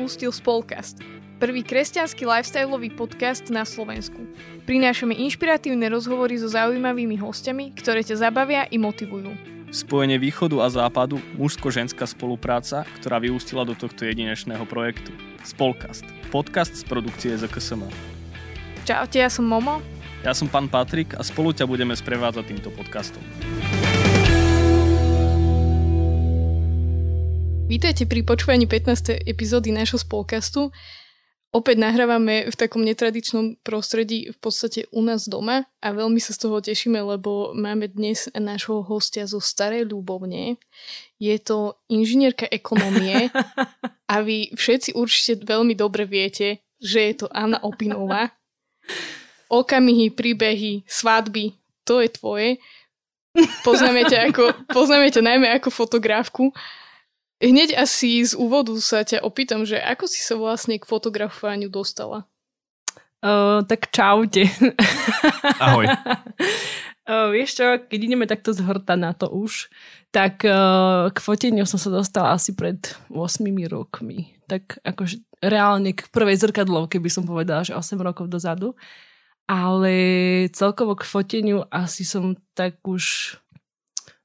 Práve si si pustil Spolcast, prvý kresťanský lifestyleový podcast na Slovensku. Prinášame inšpiratívne rozhovory so zaujímavými hostiami, ktoré ťa zabavia i motivujú. Spojenie východu a západu, mužsko-ženská spolupráca, ktorá vyústila do tohto jedinečného projektu. Spolkast. Podcast z produkcie ZKSM. Čaute, ja som Momo. Ja som pán Patrik a spolu ťa budeme sprevádzať týmto podcastom. Vítajte pri počúvaní 15. epizódy nášho spolkastu. Opäť nahrávame v takom netradičnom prostredí v podstate u nás doma a veľmi sa z toho tešíme, lebo máme dnes nášho hostia zo Starej Ľubovne. Je to inžinierka ekonomie a vy všetci určite veľmi dobre viete, že je to Anna Opinová. Okamihy, príbehy, svadby, to je tvoje. Poznáme ťa, ako, poznáme ťa najmä ako fotografku Hneď asi z úvodu sa ťa opýtam, že ako si sa vlastne k fotografovaniu dostala? Uh, tak čaute. Ahoj. uh, vieš čo, keď ideme takto zhrta na to už, tak uh, k foteniu som sa dostala asi pred 8 rokmi. Tak akože reálne k prvej zrkadlovke by som povedala, že 8 rokov dozadu. Ale celkovo k foteniu asi som tak už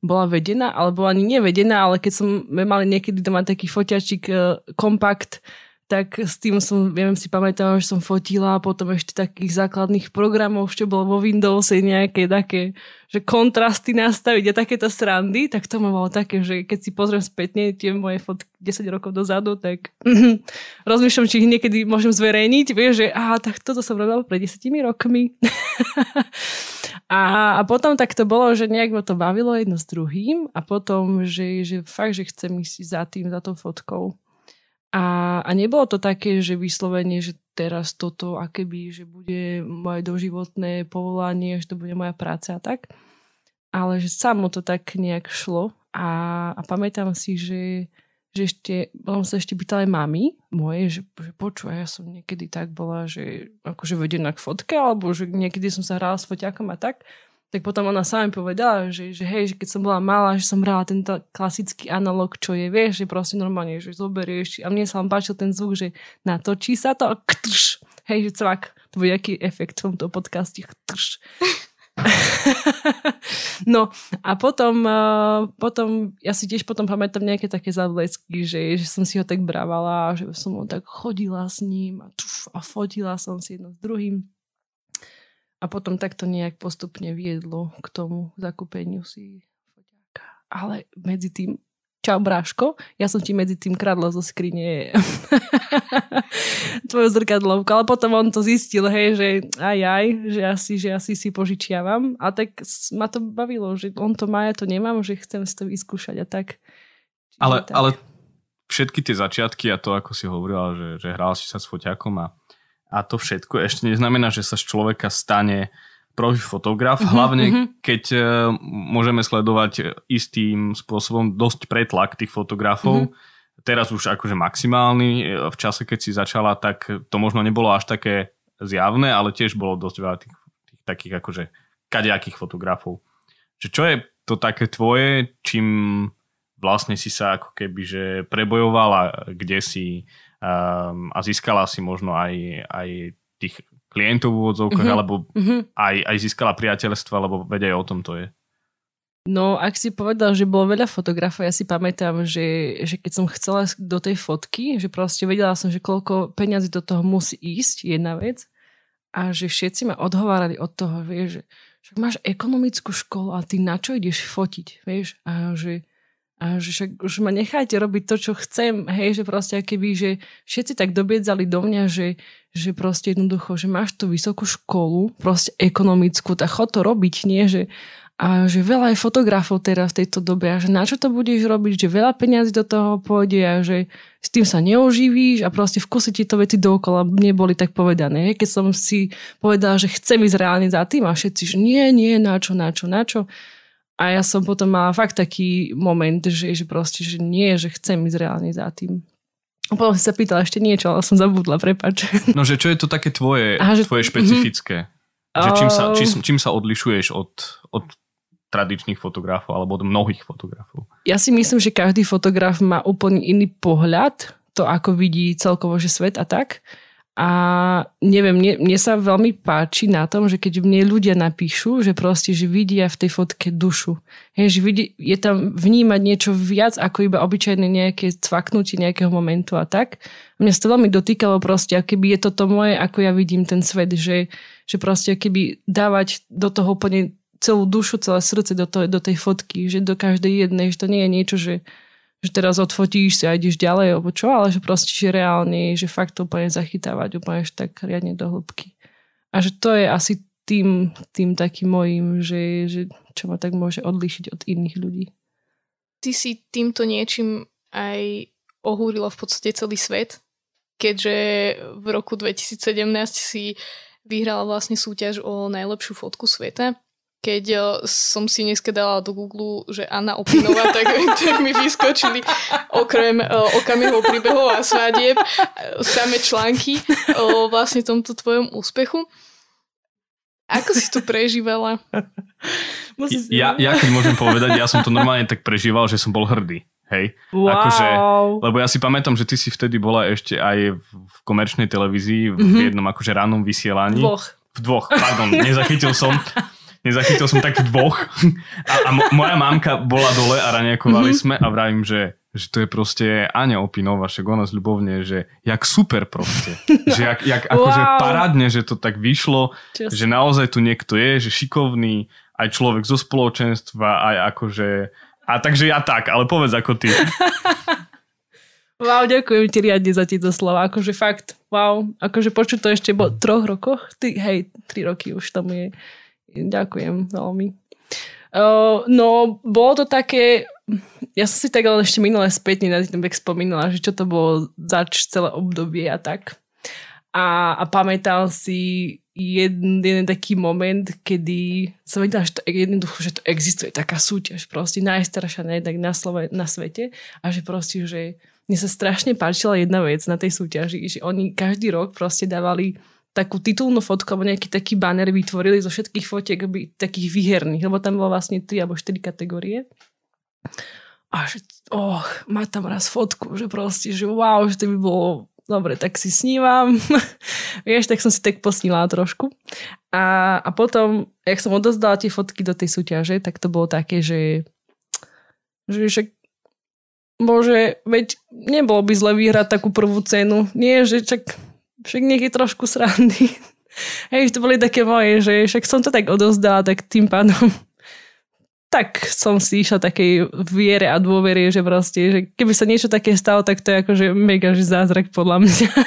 bola vedená, alebo ani nevedená, ale keď som mali niekedy doma taký foťačik uh, kompakt, tak s tým som, viem si pamätám, že som fotila a potom ešte takých základných programov, čo bolo vo Windowse nejaké také, že kontrasty nastaviť a takéto srandy, tak to ma bolo také, že keď si pozriem spätne tie moje fotky 10 rokov dozadu, tak rozmýšľam, či ich niekedy môžem zverejniť, vieš, že aha, tak toto som robila pred 10 rokmi. A, a potom tak to bolo, že nejak ma to bavilo jedno s druhým a potom, že, že fakt, že chcem ísť za tým, za tou fotkou. A, a nebolo to také, že vyslovene, že teraz toto akéby, že bude moje doživotné povolanie, že to bude moja práca a tak. Ale že samo to tak nejak šlo a, a pamätám si, že, že ešte, som sa ešte pýtala aj mami moje, že, že počúva, ja som niekedy tak bola, že akože vedená k fotke, alebo že niekedy som sa hrala s foťakom a tak. Tak potom ona sama mi povedala, že, že hej, že keď som bola malá, že som hrala tento klasický analog, čo je, vieš, že proste normálne, že zoberieš. A mne sa vám páčil ten zvuk, že natočí sa to a ktrš, hej, že cvak. To bude aký efekt v tomto podcaste. Ktrš. no a potom, uh, potom, ja si tiež potom pamätám nejaké také zablesky, že, že som si ho tak bravala, že som ho tak chodila s ním a, tuf, a fotila som si jedno s druhým. A potom takto nejak postupne viedlo k tomu zakúpeniu si foťáka. Ale medzi tým čau bráško, ja som ti medzi tým kradla zo skrine tvoju zrkadlovku, ale potom on to zistil, hej, že aj aj, že asi, že asi si požičiavam a tak ma to bavilo, že on to má, ja to nemám, že chcem si to vyskúšať a tak. ale, tak. ale všetky tie začiatky a to, ako si hovorila, že, že hral si sa s foťákom a, a to všetko ešte neznamená, že sa z človeka stane profi fotograf, uh-huh, hlavne uh-huh. keď uh, môžeme sledovať istým spôsobom dosť pretlak tých fotografov. Uh-huh. Teraz už akože maximálny. E, v čase, keď si začala, tak to možno nebolo až také zjavné, ale tiež bolo dosť veľa tých, tých takých akože kadejakých fotografov. Že čo je to také tvoje, čím vlastne si sa ako keby že prebojovala, kde si um, a získala si možno aj, aj tých klientov v úvodzovkách, mm-hmm. alebo mm-hmm. Aj, aj získala priateľstva, lebo vedia o tom to je. No, ak si povedal, že bolo veľa fotografov, ja si pamätám, že, že keď som chcela do tej fotky, že proste vedela som, že koľko peňazí do toho musí ísť, jedna vec, a že všetci ma odhovárali od toho, vieš, že však máš ekonomickú školu a ty na čo ideš fotiť, vieš, a že a že však už ma nechajte robiť to, čo chcem, hej, že proste keby, že všetci tak dobiedzali do mňa, že, že proste jednoducho, že máš tú vysokú školu, proste ekonomickú, tak chod to robiť, nie, že a že veľa je fotografov teraz v tejto dobe a že na čo to budeš robiť, že veľa peniazí do toho pôjde a že s tým sa neuživíš a proste v kuse ti to veci dookola neboli tak povedané. Keď som si povedala, že chcem ísť reálne za tým a všetci, že nie, nie, na čo, na čo, na čo a ja som potom mala fakt taký moment, že, že proste, že nie, že chcem ísť reálne za tým. A potom si sa pýtala ešte niečo, ale som zabudla, prepač. No, že čo je to také tvoje, Aha, že... tvoje špecifické? Mm-hmm. Že čím sa, či, čím sa odlišuješ od, od tradičných fotografov alebo od mnohých fotografov? Ja si myslím, že každý fotograf má úplne iný pohľad, to ako vidí celkovo, že svet a tak. A neviem, mne, mne sa veľmi páči na tom, že keď mne ľudia napíšu, že proste, že vidia v tej fotke dušu. Hej, že vidí, je tam vnímať niečo viac ako iba obyčajné nejaké cvaknutie nejakého momentu a tak. Mňa sa to veľmi dotýkalo proste, keby je toto moje, ako ja vidím ten svet, že, že proste keby dávať do toho úplne celú dušu, celé srdce do, to, do tej fotky, že do každej jednej, že to nie je niečo, že že teraz odfotíš si a ideš ďalej, alebo čo, ale že proste, že reálne, že fakt to úplne zachytávať úplne tak riadne do hĺbky. A že to je asi tým, tým takým mojím, že, že čo ma tak môže odlíšiť od iných ľudí. Ty si týmto niečím aj ohúrila v podstate celý svet, keďže v roku 2017 si vyhrala vlastne súťaž o najlepšiu fotku sveta keď eh, som si dneska dala do Google, že Anna Opinová, tak, tak mi vyskočili okrem uh, okamihov príbehov a svadieb uh, same články o vlastne tomto tvojom úspechu. Ako si to prežívala? Ja, ja keď môžem povedať, ja som to normálne tak prežíval, že som bol hrdý. Hej. Wow. Akože, lebo ja si pamätám, že ty si vtedy bola ešte aj v komerčnej televízii v mm-hmm. jednom akože ránom vysielaní. V dvoch. V dvoch, pardon, nezachytil som. nezachytil som tak v dvoch. A, a moja mamka bola dole a raňakovali mm-hmm. sme a vravím, že že to je proste Aňa Opinová, však ona z ľubovne, že jak super proste. Že jak, jak akože wow. parádne, že to tak vyšlo, Čo že naozaj tu niekto je, že šikovný, aj človek zo spoločenstva, aj akože... A takže ja tak, ale povedz ako ty. Wow, ďakujem ti riadne za tieto slova. Akože fakt, wow. Akože počuť to ešte po troch rokoch. Ty, hej, tri roky už tam je Ďakujem veľmi. Uh, no, bolo to také, ja som si tak ale ešte minulé spätne na ten vek spomínala, že čo to bolo zač celé obdobie a tak. A, a pamätám si jeden, jeden taký moment, kedy som vedela, že to jednoducho, že to existuje taká súťaž, proste najstaršia nejak na, Slove, na svete a že proste, že mne sa strašne páčila jedna vec na tej súťaži, že oni každý rok proste dávali takú titulnú fotku alebo nejaký taký banner vytvorili zo všetkých fotiek by, takých výherných, lebo tam bolo vlastne 3 alebo 4 kategórie. A že, oh, má tam raz fotku, že proste, že wow, že to by bolo dobre, tak si snívam. Vieš, tak som si tak posnila trošku. A, a potom, jak som odozdala tie fotky do tej súťaže, tak to bolo také, že že však Bože, veď nebolo by zle vyhrať takú prvú cenu. Nie, že čak však nech je trošku srandy. Hej, to boli také moje, že však som to tak odozdala, tak tým pádom tak som si išla takej viere a dôverie, že proste, že keby sa niečo také stalo, tak to je akože mega že zázrak podľa mňa.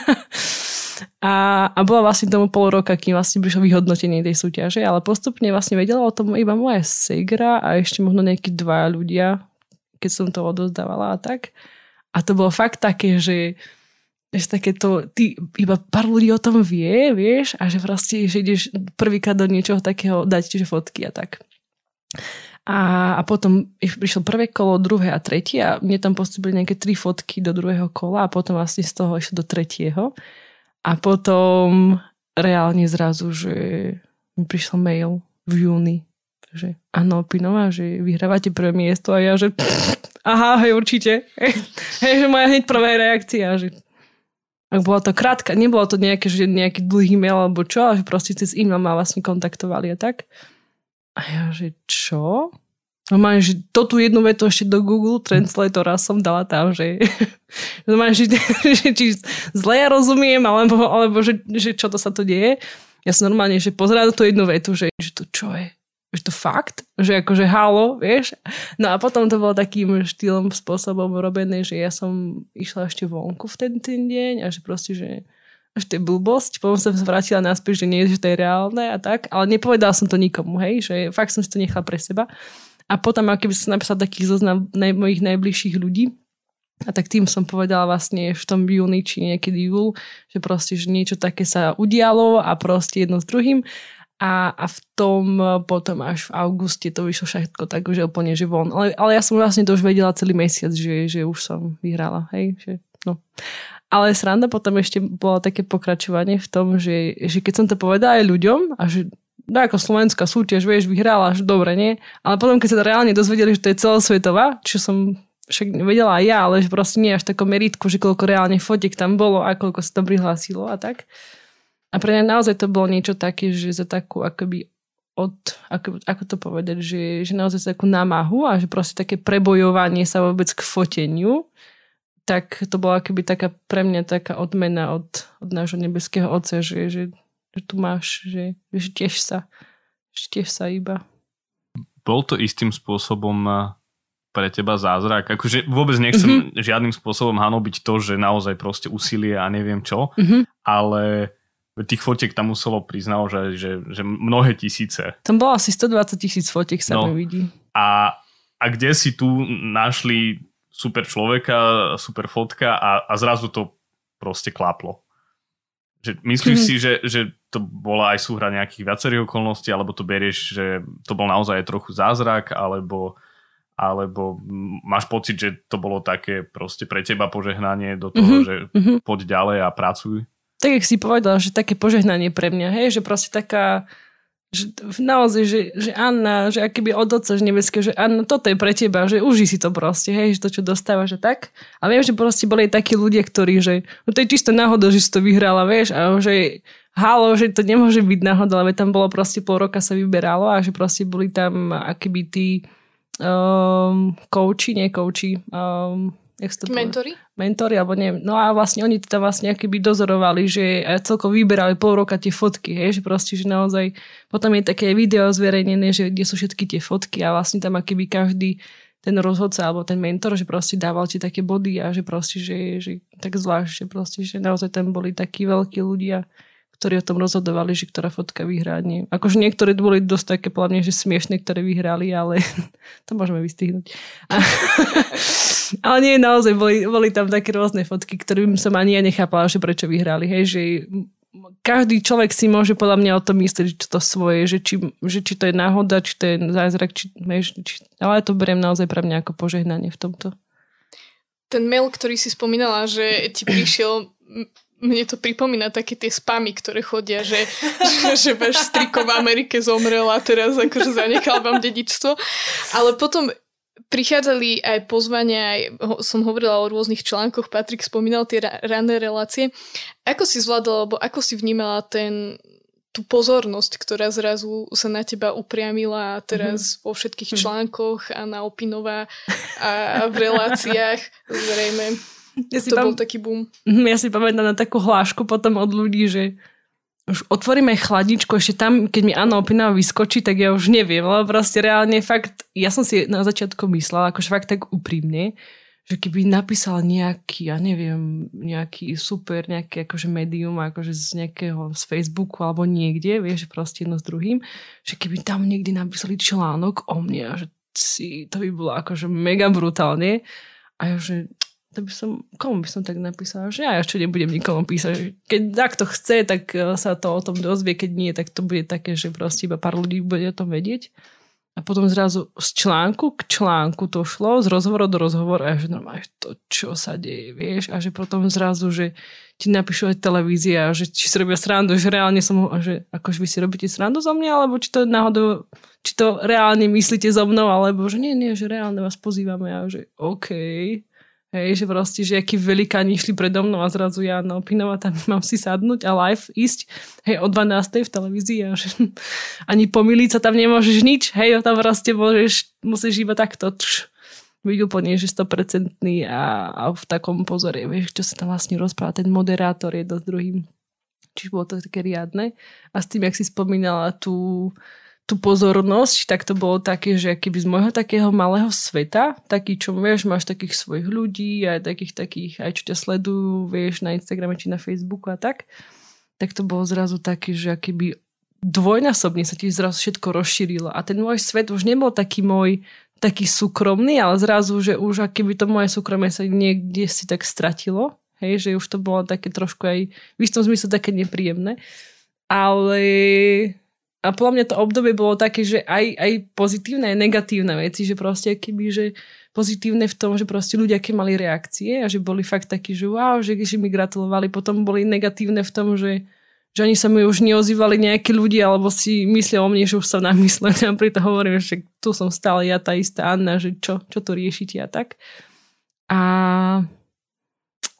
A, a bola vlastne tomu pol roka, kým vlastne prišlo vyhodnotenie tej súťaže, ale postupne vlastne vedela o tom iba moja segra a ešte možno nejakí dva ľudia, keď som to odozdávala a tak. A to bolo fakt také, že že takéto, ty, iba pár ľudí o tom vie, vieš, a že proste, že ideš prvýkrát do niečoho takého dať, čiže fotky a tak. A, a potom prišlo prvé kolo, druhé a tretie a mne tam postupili nejaké tri fotky do druhého kola a potom vlastne z toho išlo do tretieho. A potom reálne zrazu, že mi prišiel mail v júni, že áno, Pinová, že vyhrávate prvé miesto a ja, že aha, hej, určite. Hej, že moja hneď prvá reakcia, že ak bola to krátka, nebolo to nejaké, že nejaký dlhý mail alebo čo, ale proste cez e-mail ma vlastne kontaktovali a tak. A ja, že čo? Normálne, že to tú jednu vetu ešte do Google Translatora som dala tam, že, normálne, že, že či zle ja rozumiem, alebo, alebo že, že čo to sa to deje. Ja som normálne, že pozerala tú jednu vetu, že, že to čo je? Že to fakt, že akože halo, vieš. No a potom to bolo takým štýlom, spôsobom robené, že ja som išla ešte vonku v ten, ten deň a že proste, že že to je blbosť, potom som sa vrátila naspäť, že nie, že to je reálne a tak, ale nepovedala som to nikomu, hej, že fakt som si to nechala pre seba. A potom, keby som napísala taký zoznam naj, mojich najbližších ľudí, a tak tým som povedala vlastne v tom júni či niekedy júl, že proste, že niečo také sa udialo a proste jedno s druhým a, a v tom e, potom až v auguste to vyšlo všetko tak, že úplne že von. Ale, ale ja som vlastne to už vedela celý mesiac, že, že už som vyhrala. Hej, že, no. Ale sranda potom ešte bolo také pokračovanie v tom, že, že keď som to povedala aj ľuďom a že no ako slovenská súťaž, vieš, vyhrala, že dobre, nie? Ale potom, keď sa to reálne dozvedeli, že to je celosvetová, čo som však vedela aj ja, ale že proste nie až takom meritku, že koľko reálne fotiek tam bolo a koľko sa tam prihlásilo a tak. A pre mňa naozaj to bolo niečo také, že za takú akoby od, ako, ako to povedať, že, že naozaj takú námahu a že proste také prebojovanie sa vôbec k foteniu, tak to bola akoby taká pre mňa taká odmena od, od nášho nebeského oca, že, že, že tu máš, že, že tiež sa, že tiež sa iba. Bol to istým spôsobom eh, pre teba zázrak? Akože vôbec nechcem mm-hmm. žiadnym spôsobom hanobiť to, že naozaj proste úsilie a neviem čo, mm-hmm. ale tých fotiek tam muselo priznať, že, že, že mnohé tisíce. Tam bolo asi 120 tisíc fotiek sa no, vidí. A, a kde si tu našli super človeka, super fotka a, a zrazu to proste klaplo. Že myslíš si, že, že to bola aj súhra nejakých viacerých okolností, alebo to berieš, že to bol naozaj trochu zázrak, alebo, alebo máš pocit, že to bolo také proste pre teba požehnanie do toho, mm-hmm. že mm-hmm. poď ďalej a pracuj? Tak jak si povedal, že také požehnanie pre mňa, hej, že proste taká, že naozaj, že, že Anna, že akéby od oca nebeské, že Anna, toto je pre teba, že uži si to proste, hej, že to, čo dostávaš a tak. A viem, že proste boli takí ľudia, ktorí, že no to je čisto náhoda, že si to vyhrala, vieš, a že halo, že to nemôže byť náhoda, lebo tam bolo proste pol roka sa vyberalo a že proste boli tam akéby tí um, kouči, nie kouči, um, Jak to Mentory? Mentory, alebo neviem. No a vlastne oni teda vlastne by dozorovali, že celkom vyberali pol roka tie fotky, hej, že proste, že naozaj potom je také video zverejnené, že kde sú všetky tie fotky a vlastne tam akýby každý ten rozhodca alebo ten mentor, že proste dával ti také body a že proste, že, že tak zvlášť, že proste, že naozaj tam boli takí veľkí ľudia, ktorí o tom rozhodovali, že ktorá fotka vyhrá. Nie. Akože niektoré boli dosť také, mňa, že smiešne, ktoré vyhrali, ale to môžeme vystihnúť. ale nie, naozaj boli, boli tam také rôzne fotky, ktorým som ani ja nechápala, že prečo vyhrali. Hej, že každý človek si môže podľa mňa o tom myslieť, že to svoje, že či, že či to je náhoda, či to je zázrak, či, či, ale ja to beriem naozaj pre mňa ako požehnanie v tomto. Ten mail, ktorý si spomínala, že ti prišiel mne to pripomína také tie spamy, ktoré chodia, že, že, že váš striko v Amerike zomrel a teraz akože zanechal vám dedičstvo. Ale potom prichádzali aj pozvania, aj som hovorila o rôznych článkoch, Patrik spomínal tie ranné relácie. Ako si zvládala, alebo ako si vnímala ten, tú pozornosť, ktorá zrazu sa na teba upriamila teraz mm-hmm. vo všetkých mhm. článkoch a na Opinová a v reláciách zrejme. Ja si to pam- bol taký boom. Mhm, ja si pamätám na takú hlášku potom od ľudí, že už otvoríme chladničku, ešte tam, keď mi Anna Opina vyskočí, tak ja už neviem, lebo proste reálne fakt, ja som si na začiatku myslela, akože fakt tak úprimne, že keby napísal nejaký, ja neviem, nejaký super, nejaké akože médium, akože z nejakého, z Facebooku alebo niekde, vieš, proste jedno s druhým, že keby tam niekde napísali článok o mne, že si, to by bolo akože mega brutálne. A ja, že to by som, komu by som tak napísala, že ja ešte nebudem nikomu písať. Keď takto chce, tak e, sa to o tom dozvie, keď nie, tak to bude také, že proste iba pár ľudí bude o tom vedieť. A potom zrazu z článku k článku to šlo, z rozhovoru do rozhovoru a že normálne to, čo sa deje, vieš. A že potom zrazu, že ti napíšu aj televízia, že či si robia srandu, že reálne som, že akože vy si robíte srandu zo mňa, alebo či to náhodou, či to reálne myslíte so mnou, alebo že nie, nie, že reálne vás pozývame a že OK, Hej, že proste, že akí velikáni išli predo mnou a zrazu ja no Pinova tam mám si sadnúť a live ísť, hej, o 12. v televízii a že ani pomýliť sa tam nemôžeš nič, hej, tam proste môžeš, musíš iba takto tš, byť úplne, že 100% a, a v takom pozore, vieš, čo sa tam vlastne rozpráva, ten moderátor je do druhým. Čiže bolo to také riadne. A s tým, jak si spomínala tú, tú pozornosť, tak to bolo také, že keby z môjho takého malého sveta, taký, čo vieš, máš takých svojich ľudí, aj takých takých, aj čo ťa sledujú, vieš, na Instagrame či na Facebooku a tak, tak to bolo zrazu také, že keby dvojnásobne sa ti zrazu všetko rozšírilo. A ten môj svet už nebol taký môj taký súkromný, ale zrazu, že už keby to moje súkromie sa niekde si tak stratilo, hej, že už to bolo také trošku aj v istom zmysle také nepríjemné, ale a podľa mňa to obdobie bolo také, že aj, aj pozitívne, aj negatívne veci, že proste keby, že pozitívne v tom, že proste ľudia, keď mali reakcie a že boli fakt takí, že wow, že, že mi gratulovali, potom boli negatívne v tom, že, že ani sa mi už neozývali nejakí ľudia, alebo si myslia o mne, že už som namyslený a pritom hovorím, že tu som stále ja tá istá Anna, že čo, čo to riešite a tak. A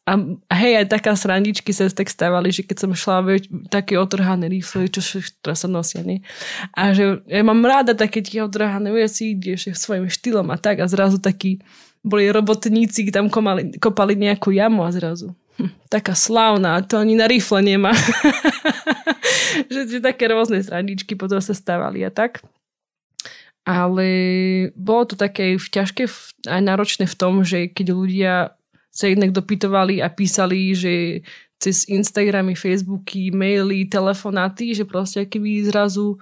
a, hej, aj taká srandičky sa tak stávali, že keď som šla také otrhané rifle, čo teraz sa nosia, nie? A že ja mám ráda také tie otrhané veci, ideš svojim štýlom a tak a zrazu takí boli robotníci, tam komali, kopali nejakú jamu a zrazu hm, taká slavná, to ani na rifle nemá. že, že také rôzne srandičky potom sa stávali a tak. Ale bolo to také ťažké aj náročné v tom, že keď ľudia sa jednak dopytovali a písali, že cez Instagramy, Facebooky, maily, telefonáty, že proste keby zrazu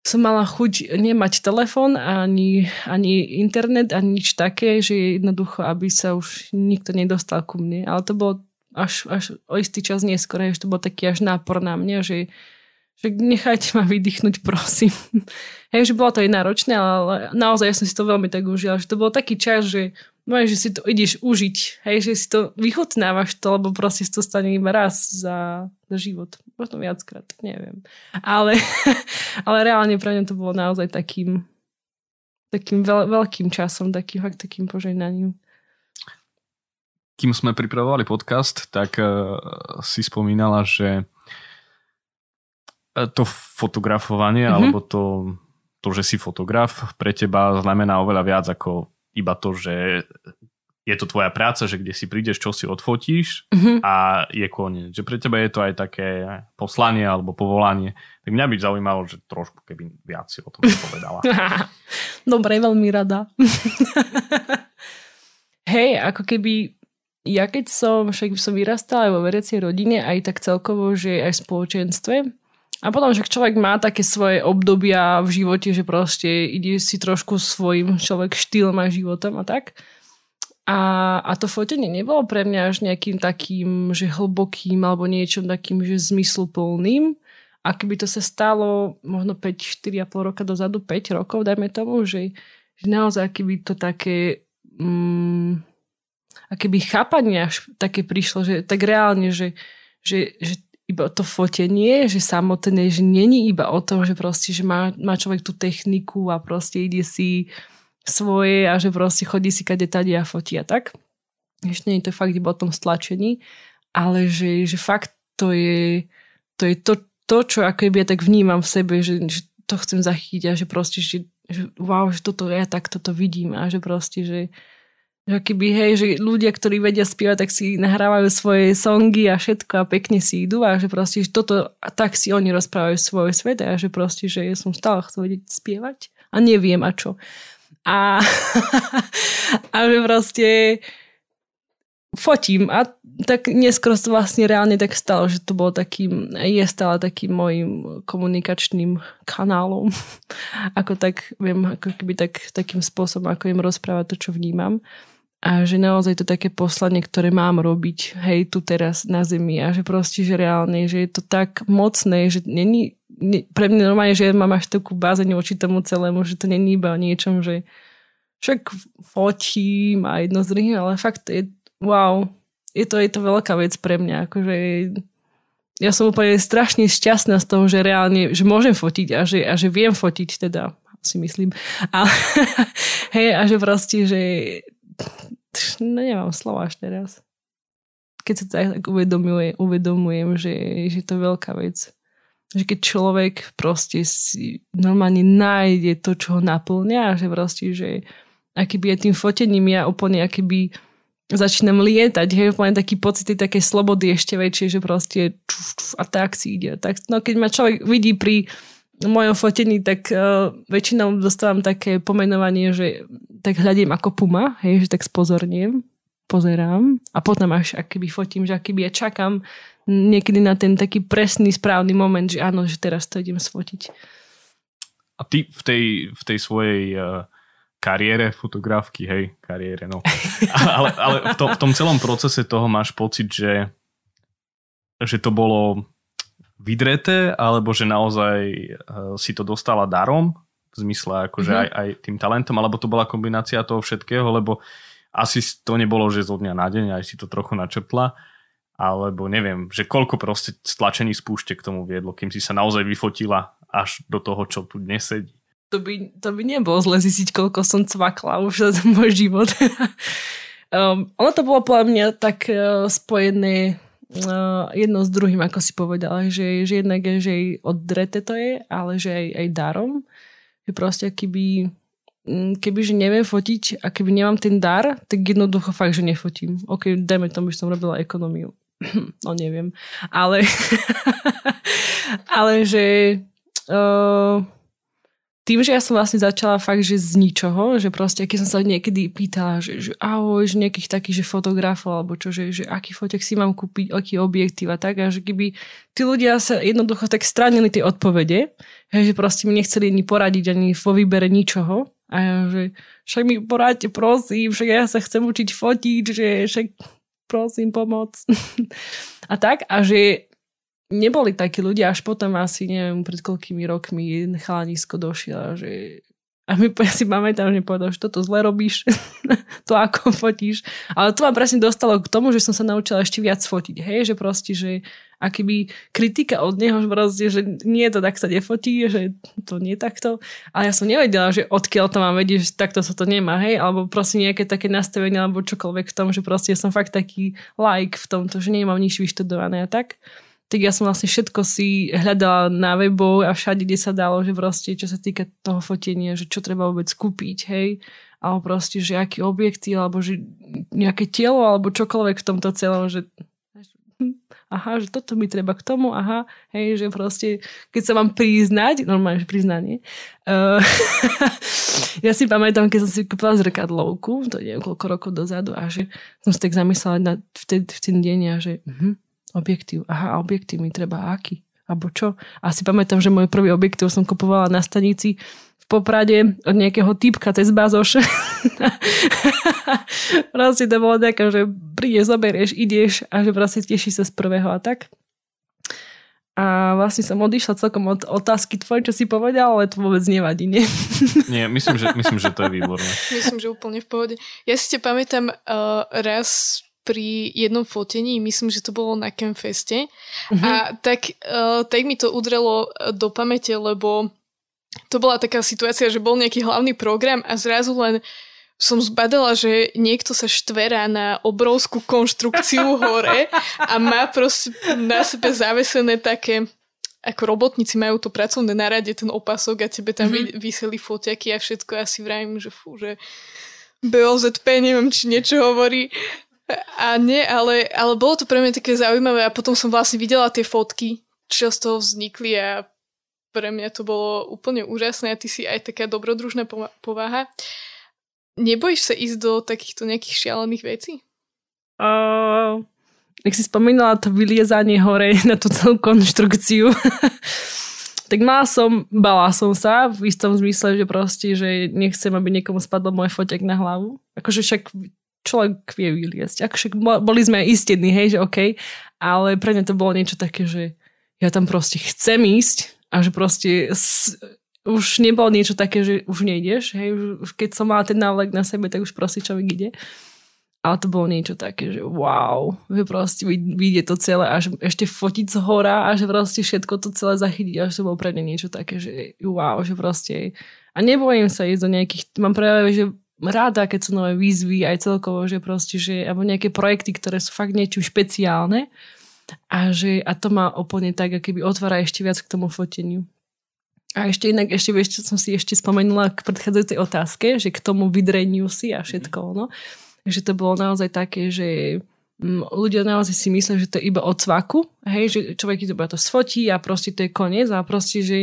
som mala chuť nemať telefon ani, ani internet, ani nič také, že jednoducho, aby sa už nikto nedostal ku mne. Ale to bolo až, až o istý čas neskôr, že to bol taký až nápor na mňa, že, že nechajte ma vydýchnuť, prosím. Hej, že bolo to aj náročné, ale naozaj ja som si to veľmi tak užila, že to bol taký čas, že No že si to ideš užiť, hej, že si to vychutnávaš to, lebo proste to stane iba raz za, za život. Možno viackrát, neviem. Ale, ale reálne pre mňa to bolo naozaj takým takým veľ, veľkým časom, takým fakt takým požehnaním. Kým sme pripravovali podcast, tak uh, si spomínala, že to fotografovanie, mm-hmm. alebo to, to, že si fotograf, pre teba znamená oveľa viac ako iba to, že je to tvoja práca, že kde si prídeš, čo si odfotíš mm-hmm. a je koniec. Že pre teba je to aj také poslanie alebo povolanie. Tak mňa by zaujímalo, že trošku keby viac si o tom povedala. Dobre, veľmi rada. Hej, ako keby ja keď som, však som vyrastala aj vo veriacej rodine, aj tak celkovo, že aj v spoločenstve, a potom, že človek má také svoje obdobia v živote, že proste ide si trošku svojim človek štýlom a životom a tak. A, a to fotenie nebolo pre mňa až nejakým takým, že hlbokým alebo niečom takým, že zmysluplným. A keby to sa stalo možno 5, 4,5 roka dozadu, 5 rokov, dajme tomu, že, že naozaj keby to také mm, a keby chápanie až také prišlo, že tak reálne, že, že, že iba to fotenie, že samotné, že není iba o tom, že proste, že má, má človek tú techniku a proste ide si svoje a že proste chodí si kade tade a fotí a tak. Ešte nie je to fakt iba o tom stlačení, ale že, že fakt to je to, je to, to čo ako ja tak vnímam v sebe, že, že to chcem zachytiť a že proste, že, že wow, že toto ja tak toto vidím a že proste, že, že keby, hej, že ľudia, ktorí vedia spievať, tak si nahrávajú svoje songy a všetko a pekne si idú a že proste, že toto, a tak si oni rozprávajú svoj svet a že proste, že ja som stále chcel vedieť spievať a neviem a čo. A, a že proste fotím a tak neskôr to vlastne reálne tak stalo, že to bol takým, je stále takým môjim komunikačným kanálom. ako tak, viem, ako keby tak, takým spôsobom, ako im rozprávať to, čo vnímam a že naozaj to také poslanie, ktoré mám robiť, hej, tu teraz na zemi a že proste, že reálne, že je to tak mocné, že není, ne, pre mňa normálne, že ja mám až takú bázeň voči tomu celému, že to není iba o niečom, že však fotím a jedno z druhým, ale fakt je, wow, je to, je to veľká vec pre mňa, akože ja som úplne strašne šťastná z toho, že reálne, že môžem fotiť a že, a že viem fotiť teda, si myslím. A, hej, a že proste, že no nemám slova až teraz. Keď sa tak uvedomuje, uvedomujem, že, že to je veľká vec. Že keď človek proste si normálne nájde to, čo ho naplňa, že proste, že akýby aj tým fotením ja úplne akýby začínam lietať, hej, úplne taký pocit také slobody ešte väčšie, že proste čuf, čuf, a tak si ide. Tak, no keď ma človek vidí pri mojom fotení, tak uh, väčšinou dostávam také pomenovanie, že tak hľadím ako puma, hej, že tak spozorniem, pozerám a potom až akýby fotím, že akýby ja čakám niekedy na ten taký presný, správny moment, že áno, že teraz to idem sfotiť. A ty v tej, v tej svojej uh, kariére fotografky, hej, kariére, no. ale ale v, to, v tom celom procese toho máš pocit, že, že to bolo vydreté, alebo že naozaj uh, si to dostala darom v zmysle akože mm-hmm. aj, aj tým talentom, alebo to bola kombinácia toho všetkého, lebo asi to nebolo, že zo dňa na deň, aj si to trochu načrtla, alebo neviem, že koľko proste stlačení spúšte k tomu viedlo, kým si sa naozaj vyfotila až do toho, čo tu dnes sedí. To by, to by nebolo zle zistiť, koľko som cvakla už za môj život. um, ono to bolo podľa mňa tak uh, spojené jedno s druhým, ako si povedala, že, že jednak je, že aj oddrete to je, ale že aj, aj darom. Že proste keby, mm, keby že neviem fotiť a keby nemám ten dar, tak jednoducho fakt, že nefotím. Ok, dajme tomu, že som robila ekonómiu. no neviem. Ale, ale že uh, tým, že ja som vlastne začala fakt, že z ničoho, že proste, keď som sa niekedy pýtala, že, že ahoj, že nejakých takých, že fotografov, alebo čo, že, že aký fotek si mám kúpiť, aký objektív a tak, a že keby tí ľudia sa jednoducho tak stránili tie odpovede, že proste mi nechceli ani poradiť, ani vo výbere ničoho, a ja, že však mi poradte, prosím, však ja sa chcem učiť fotiť, že však prosím, pomoc. a tak, a že neboli takí ľudia, až potom asi, neviem, pred koľkými rokmi jeden chalanisko došiel že a my ja si pamätám, že povedal, že toto zle robíš, to ako fotíš. Ale to ma presne dostalo k tomu, že som sa naučila ešte viac fotiť. Hej, že proste, že akýby kritika od neho, že proste, že nie to tak sa nefotí, že to nie takto. Ale ja som nevedela, že odkiaľ to mám vedieť, že takto sa to nemá, hej, alebo proste nejaké také nastavenie, alebo čokoľvek v tom, že proste som fakt taký like v tomto, že nemám nič vyštudované a tak tak ja som vlastne všetko si hľadala na webov a všade, kde sa dalo, že proste, čo sa týka toho fotenia, že čo treba vôbec kúpiť, hej, alebo proste, že aký objekty, alebo že nejaké telo, alebo čokoľvek v tomto celom, že aha, že toto mi treba k tomu, aha, hej, že proste, keď sa mám priznať, normálne, že priznanie, uh, ja si pamätám, keď som si kúpila zrkadlovku, to je koľko rokov dozadu, a že som si tak zamyslela na, v, ten, v ten deň a že uh-huh, Objektív. Aha, objektív mi treba aký? Abo čo? A si pamätám, že môj prvý objektív som kupovala na stanici v Poprade od nejakého typka cez bazoš. proste to bolo také, že prídeš, zoberieš, ideš a že proste teší sa z prvého a tak. A vlastne som odišla celkom od otázky tvoje, čo si povedal, ale to vôbec nevadí, nie? Nie, myslím, že, myslím, že to je výborné. Myslím, že úplne v pohode. Ja si te pamätám uh, raz pri jednom fotení, myslím, že to bolo na Campfeste mm-hmm. a tak, uh, tak mi to udrelo e, do pamäte, lebo to bola taká situácia, že bol nejaký hlavný program a zrazu len som zbadala, že niekto sa štverá na obrovskú konštrukciu hore a má proste na sebe zavesené také ako robotníci majú to pracovné narade, ten opasok a tebe tam mm-hmm. vyseli foťaky a všetko. Ja si vravím, že fú, že BOZP, neviem, či niečo hovorí. A nie, ale, ale bolo to pre mňa také zaujímavé a potom som vlastne videla tie fotky, čo z toho vznikli a pre mňa to bolo úplne úžasné a ty si aj taká dobrodružná povaha. Nebojíš sa ísť do takýchto nejakých šialených vecí? Uh, si spomínala to vyliezanie hore na tú celú konštrukciu, tak mala som, bala som sa v istom zmysle, že proste, že nechcem, aby niekomu spadlo môj fotek na hlavu. Akože však človek vie vyliesť. Akože boli sme istední, hej, že OK, ale pre mňa to bolo niečo také, že ja tam proste chcem ísť a že proste s, už nebolo niečo také, že už nejdeš, hej, už keď som mala ten návlek na sebe, tak už proste človek ide. Ale to bolo niečo také, že wow, že proste vyjde to celé až ešte fotiť z hora a že proste všetko to celé zachytiť, až to bolo pre mňa niečo také, že wow, že proste a nebojím sa ísť do nejakých, mám práve, že ráda, keď sú nové výzvy, aj celkovo, že proste, že, alebo nejaké projekty, ktoré sú fakt niečo špeciálne a, že, a to ma úplne tak, keby otvára ešte viac k tomu foteniu. A ešte inak, ešte vieš, čo som si ešte spomenula k predchádzajúcej otázke, že k tomu vydreniu si a všetko, no. Takže to bolo naozaj také, že ľudia naozaj si myslia, že to je iba od cvaku, hej, že človek to to sfotí a proste to je koniec a proste, že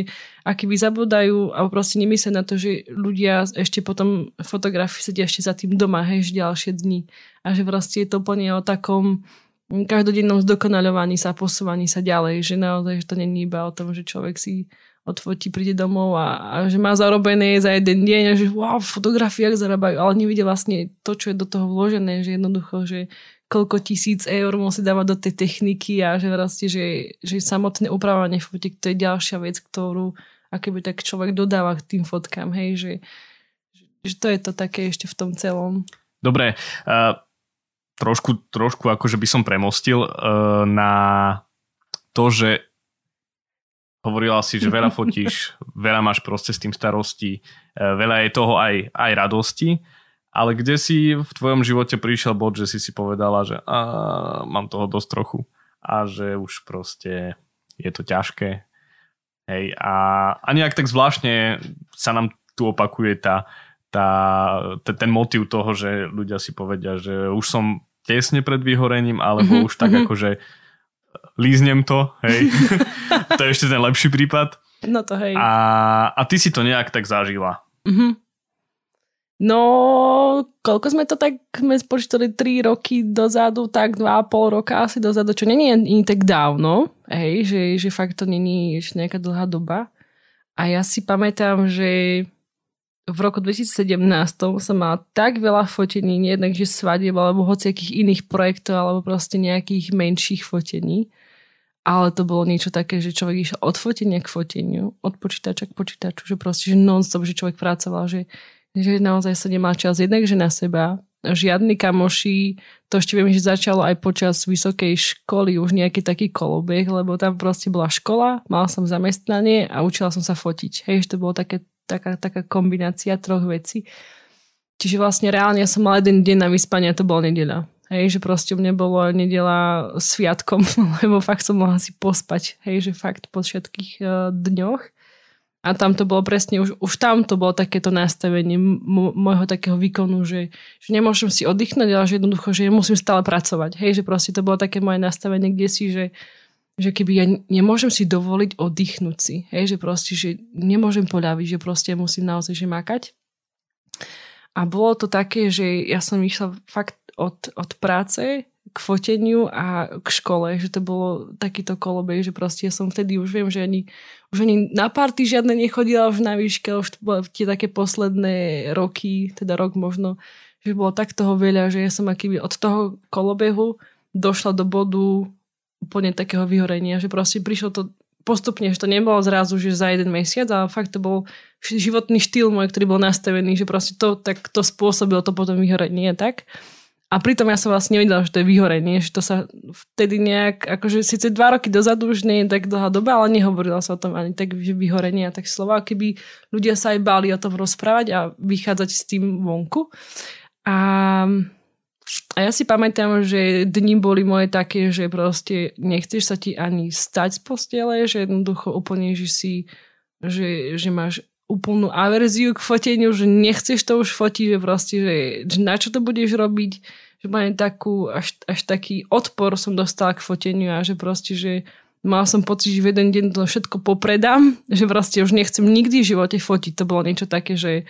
aký by zabudajú a proste nemyslia na to, že ľudia ešte potom fotografii sedia ešte za tým doma, hej, že ďalšie dni. A že proste je to úplne o takom každodennom zdokonaľovaní sa, posúvaní sa ďalej, že naozaj, že to není iba o tom, že človek si odfotí, príde domov a, a že má zarobené za jeden deň a že wow, fotografiách zarábajú, ale nevidia vlastne to, čo je do toho vložené, že jednoducho, že koľko tisíc eur musí dávať do tej techniky a že vlastne, že, že samotné upravovanie fotiek to je ďalšia vec, ktorú a keby tak človek dodáva k tým fotkám, hej, že, že to je to také ešte v tom celom. Dobre, uh, trošku, trošku akože by som premostil uh, na to, že hovorila si, že veľa fotíš, veľa máš proste s tým starosti, uh, veľa je toho aj, aj radosti, ale kde si v tvojom živote prišiel bod, že si si povedala, že a, mám toho dosť trochu a že už proste je to ťažké. Hej, a, a nejak tak zvláštne sa nám tu opakuje tá, tá, ten motiv toho, že ľudia si povedia, že už som tesne pred vyhorením, alebo mm-hmm. už tak mm-hmm. akože líznem to, hej. to je ešte ten lepší prípad. No to hej. A, a ty si to nejak tak zažila. Mm-hmm. No, koľko sme to tak, sme spočítali 3 roky dozadu, tak 2,5 roka asi dozadu, čo není ani tak dávno, hej, že, že fakt to není ešte nejaká dlhá doba. A ja si pamätám, že v roku 2017 som mala tak veľa fotení, nie jednak, že svadieb, alebo hociakých iných projektov, alebo proste nejakých menších fotení. Ale to bolo niečo také, že človek išiel od fotenia k foteniu, od počítača k počítaču, že proste, že non-stop, že človek pracoval, že že naozaj sa nemá čas jednak, že na seba, žiadny kamoši, to ešte viem, že začalo aj počas vysokej školy už nejaký taký kolobeh, lebo tam proste bola škola, mal som zamestnanie a učila som sa fotiť. Hej, že to bolo také, taká, taká kombinácia troch vecí. Čiže vlastne reálne ja som mal jeden deň na vyspanie a to bola nedeľa. Hej, že proste mne bolo nedela sviatkom, lebo fakt som mohla si pospať. Hej, že fakt po všetkých uh, dňoch. A tam to bolo presne, už, už tam to bolo takéto nastavenie môjho takého výkonu, že, že nemôžem si oddychnúť, ale že jednoducho, že musím stále pracovať. Hej, že proste to bolo také moje nastavenie, kde si, že, že keby ja nemôžem si dovoliť oddychnúť si. Hej, že proste, že nemôžem poľaviť, že proste musím naozaj že makať. A bolo to také, že ja som išla fakt od, od práce k foteniu a k škole, že to bolo takýto kolobej, že proste ja som vtedy už viem, že ani, už ani na party žiadne nechodila už na výške, už to tie také posledné roky, teda rok možno, že bolo tak toho veľa, že ja som akýby od toho kolobehu došla do bodu úplne takého vyhorenia, že proste prišlo to postupne, že to nebolo zrazu, že za jeden mesiac, ale fakt to bol životný štýl môj, ktorý bol nastavený, že proste to, tak to spôsobilo to potom vyhorenie, tak. A pritom ja som vlastne nevedela, že to je vyhorenie, že to sa vtedy nejak, akože síce dva roky dozadu už nie je tak dlhá doba, ale nehovorila sa o tom ani tak, vyhorenie a tak slova, keby ľudia sa aj báli o tom rozprávať a vychádzať s tým vonku. A, a ja si pamätám, že dni boli moje také, že proste nechceš sa ti ani stať z postele, že jednoducho úplne, že si, že, že máš úplnú averziu k foteniu, že nechceš to už fotiť, že proste, že, že na čo to budeš robiť, že mám takú, až, až taký odpor som dostala k foteniu a že proste, že mal som pocit, že v jeden deň to všetko popredám, že proste už nechcem nikdy v živote fotiť. To bolo niečo také, že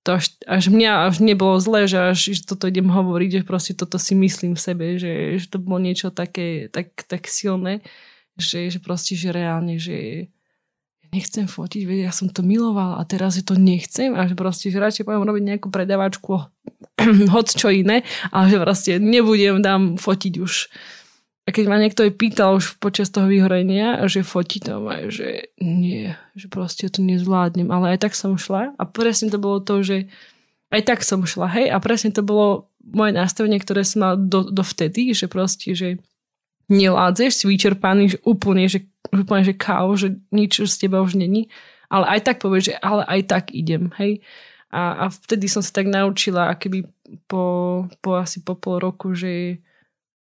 to až, až mňa až nebolo zle, že až že toto idem hovoriť, že proste toto si myslím v sebe, že, že to bolo niečo také tak, tak silné, že, že proste, že reálne, že nechcem fotiť, veď ja som to miloval a teraz je to nechcem a že proste, že radšej poviem robiť nejakú predávačku hoc čo iné, ale že proste nebudem dám fotiť už. A keď ma niekto aj pýtal už počas toho vyhorenia, že fotí to, aj, že nie, že proste to nezvládnem, ale aj tak som šla a presne to bolo to, že aj tak som šla, hej, a presne to bolo moje nastavenie, ktoré som mal do, do vtedy, že proste, že neládzeš, si vyčerpaný, že úplne, že, úplne, že káo, že nič z teba už není. Ale aj tak povieš, že ale aj tak idem, hej. A, a vtedy som sa tak naučila, keby po, po asi po pol roku, že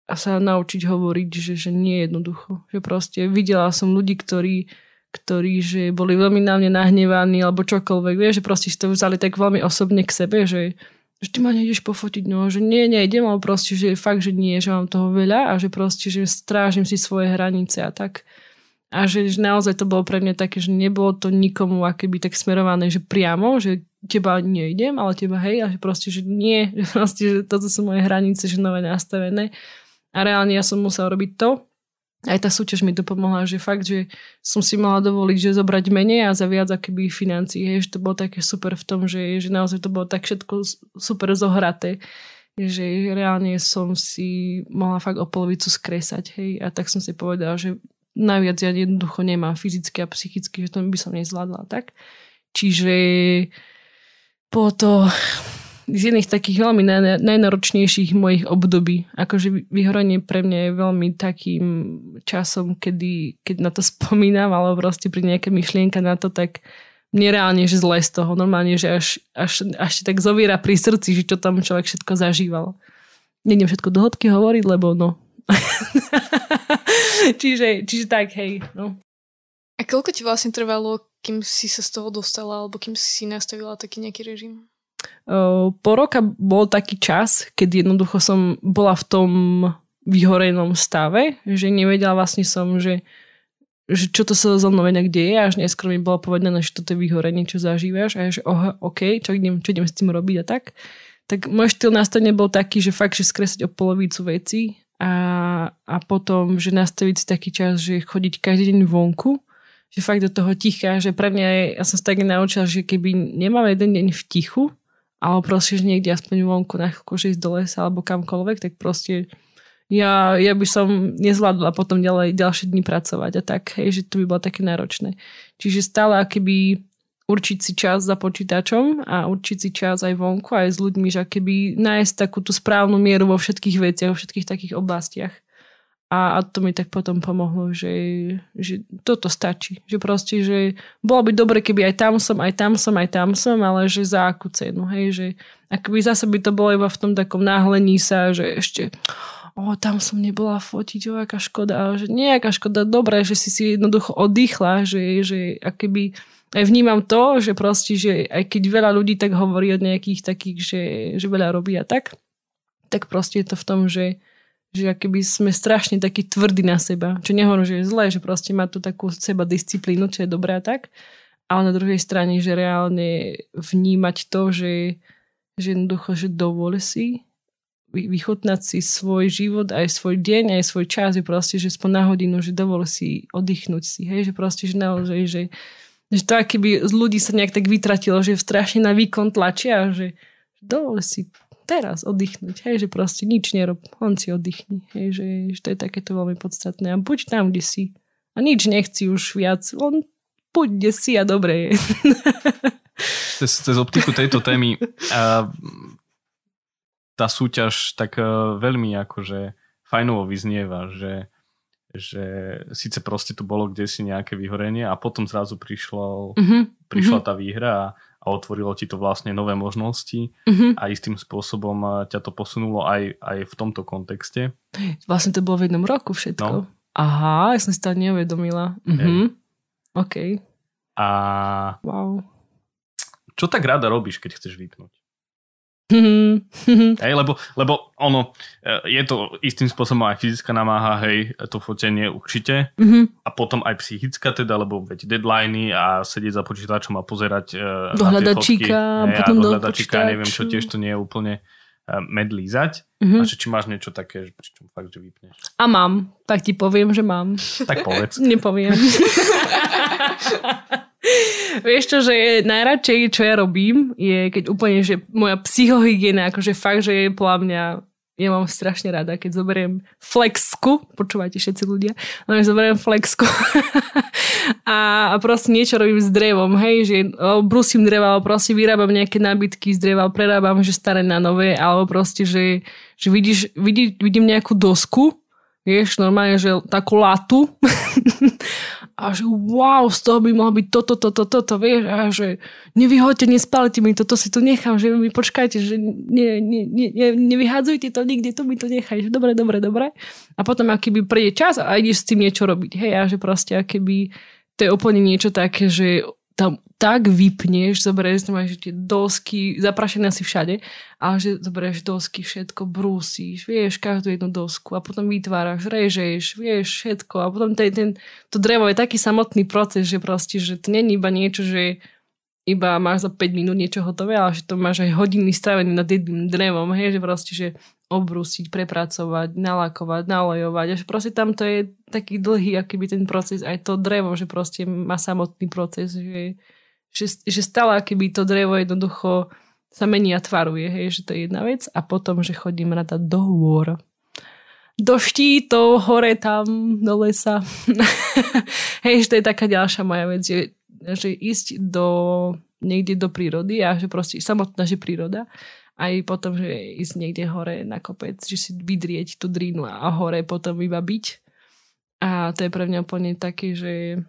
a sa naučiť hovoriť, že, že nie jednoducho. Že proste videla som ľudí, ktorí, ktorí že boli veľmi na mňa nahnevaní alebo čokoľvek, vieš, že proste si to vzali tak veľmi osobne k sebe, že, že ty ma nejdeš pofotiť, no, že nie, nejdem, ale proste, že fakt, že nie, že mám toho veľa a že proste, že strážim si svoje hranice a tak. A že, že naozaj to bolo pre mňa také, že nebolo to nikomu akéby tak smerované, že priamo, že teba nejdem, ale teba hej, a že proste, že nie, že proste, že toto sú moje hranice, že nové nastavené. A reálne ja som musel robiť to, aj tá súťaž mi to že fakt, že som si mala dovoliť, že zobrať menej a za viac akoby financí, hej, že to bolo také super v tom, že, že naozaj to bolo tak všetko super zohraté, že reálne som si mohla fakt o polovicu skresať, hej, a tak som si povedala, že najviac ja jednoducho nemám fyzicky a psychicky, že to by som nezvládla tak. Čiže bolo to z jedných takých veľmi najnáročnejších mojich období. Akože vyhorenie pre mňa je veľmi takým časom, kedy, keď na to spomínam, alebo proste pri nejaká myšlienka na to, tak mne reálne, že zle z toho. Normálne, že až, až, až tak zoviera pri srdci, že čo tam človek všetko zažíval. Nedem všetko do hĺbky hovoriť, lebo no. čiže, čiže tak, hej. No. A koľko ti vlastne trvalo, kým si sa z toho dostala, alebo kým si nastavila taký nejaký režim? Po roka bol taký čas, keď jednoducho som bola v tom vyhorenom stave, že nevedela vlastne som, že, že čo to sa so mnou inak deje, až neskôr mi bolo povedané, že toto je vyhorenie, čo zažívaš a že oh, OK, čo idem, čo idem s tým robiť a tak. Tak môj štýl nastavenia bol taký, že fakt, že skresať o polovicu veci a, a potom, že nastaviť si taký čas, že chodiť každý deň vonku, že fakt do toho ticha, že pre mňa ja som sa tak naučila, že keby nemám jeden deň v tichu, alebo proste, že niekde aspoň vonku na chvíľku, že ísť do lesa alebo kamkoľvek, tak proste ja, ja by som nezvládla potom ďalej, ďalšie dni pracovať a tak, hej, že to by bolo také náročné. Čiže stále keby určiť si čas za počítačom a určiť si čas aj vonku, aj s ľuďmi, že keby nájsť takú tú správnu mieru vo všetkých veciach, vo všetkých takých oblastiach. A, a to mi tak potom pomohlo, že, že toto stačí. Že proste, že bolo by dobre, keby aj tam som, aj tam som, aj tam som, ale že za akú cenu, hej, že akoby zase by to bolo iba v tom takom náhlení sa, že ešte o, tam som nebola fotiť, o, aká škoda, ale že nejaká škoda, dobré, že si si jednoducho oddychla, že, že akoby aj vnímam to, že proste, že aj keď veľa ľudí tak hovorí od nejakých takých, že, že veľa robí a tak, tak proste je to v tom, že že keby sme strašne takí tvrdí na seba. Čo nehovorím, že je zlé, že proste má tu takú seba disciplínu, čo je dobré tak. Ale na druhej strane, že reálne vnímať to, že, že jednoducho, že dovol si vychutnať si svoj život, aj svoj deň, aj svoj čas, je proste, že spod na hodinu, že dovol si oddychnúť si, hej, že proste, že naozaj, že, že to keby z ľudí sa nejak tak vytratilo, že strašne na výkon tlačia, že dovol si teraz oddychnúť, hej, že proste nič nerob, on si oddychni, hej, že, že to je takéto veľmi podstatné. A buď tam, kde si. A nič nechci už viac, on buď kde si a dobre je. cez, cez optiku tejto témy a tá súťaž tak uh, veľmi akože fajnovo vyznieva, že že síce proste tu bolo kde si nejaké vyhorenie a potom zrazu prišlo, mm-hmm. prišla mm-hmm. tá výhra a a otvorilo ti to vlastne nové možnosti mm-hmm. a istým spôsobom eh, ťa to posunulo aj, aj v tomto kontexte. Vlastne to bolo v jednom roku všetko. No. Aha, ja som si to neuvedomila. Mm-hmm. OK. A wow. čo tak rada robíš, keď chceš vypnúť? hej, lebo, lebo ono, e, je to istým spôsobom aj fyzická namáha, hej, to fotenie určite. Mm-hmm. A potom aj psychická teda, lebo veď deadliny a sedieť za počítačom a pozerať uh, do hľadačíka, hej, potom do hľadačíka, neviem čo, tiež to nie je úplne uh, medlízať. Mm-hmm. A že, či máš niečo také, pričom fakt, že vypneš. A mám, tak ti poviem, že mám. Tak povedz. Nepoviem. Vieš čo, že najradšej, čo ja robím, je keď úplne, že moja psychohygiena, akože fakt, že je podľa mňa ja mám strašne rada, keď zoberiem flexku, počúvajte všetci ľudia, ale zoberiem flexku. A, a proste niečo robím s drevom, hej, že brusím dreva, alebo proste vyrábam nejaké nábytky z dreva, prerábam, že staré na nové, alebo proste, že, že vidíš, vidí, vidím nejakú dosku, vieš, normálne, že takú latu a že wow, z toho by mohlo byť toto, toto, toto, vieš, a že nevyhoďte, nespalite mi, toto si tu nechám, že mi počkajte, že ne, ne, ne, nevyhádzujte to nikde, to mi to nechaj, že dobre, dobre, dobre. A potom akýby príde čas a ideš s tým niečo robiť, hej, a že proste akýby to je úplne niečo také, že tam tak vypneš, zoberieš, máš tie dosky, zaprašené asi všade, ale že zoberieš dosky, všetko brúsíš, vieš, každú jednu dosku a potom vytváraš, režeš, vieš, všetko a potom ten, ten, to drevo je taký samotný proces, že proste, že to není iba niečo, že iba máš za 5 minút niečo hotové, ale že to máš aj hodiny stravené nad jedným drevom, hej, že proste, že obrúsiť, prepracovať, nalakovať, nalejovať. Až proste tam to je taký dlhý, akýby ten proces, aj to drevo, že proste má samotný proces, že, že, že stále akýby to drevo jednoducho sa mení a tvaruje, hej, že to je jedna vec. A potom, že chodím rada do hôr. do štítov, hore tam, do lesa. Hej, to je taká ďalšia moja vec, že, že ísť do, niekde do prírody a že proste samotná, že príroda aj potom, že ísť niekde hore na kopec, že si vydrieť tú drínu a hore potom iba byť. A to je pre mňa úplne také, že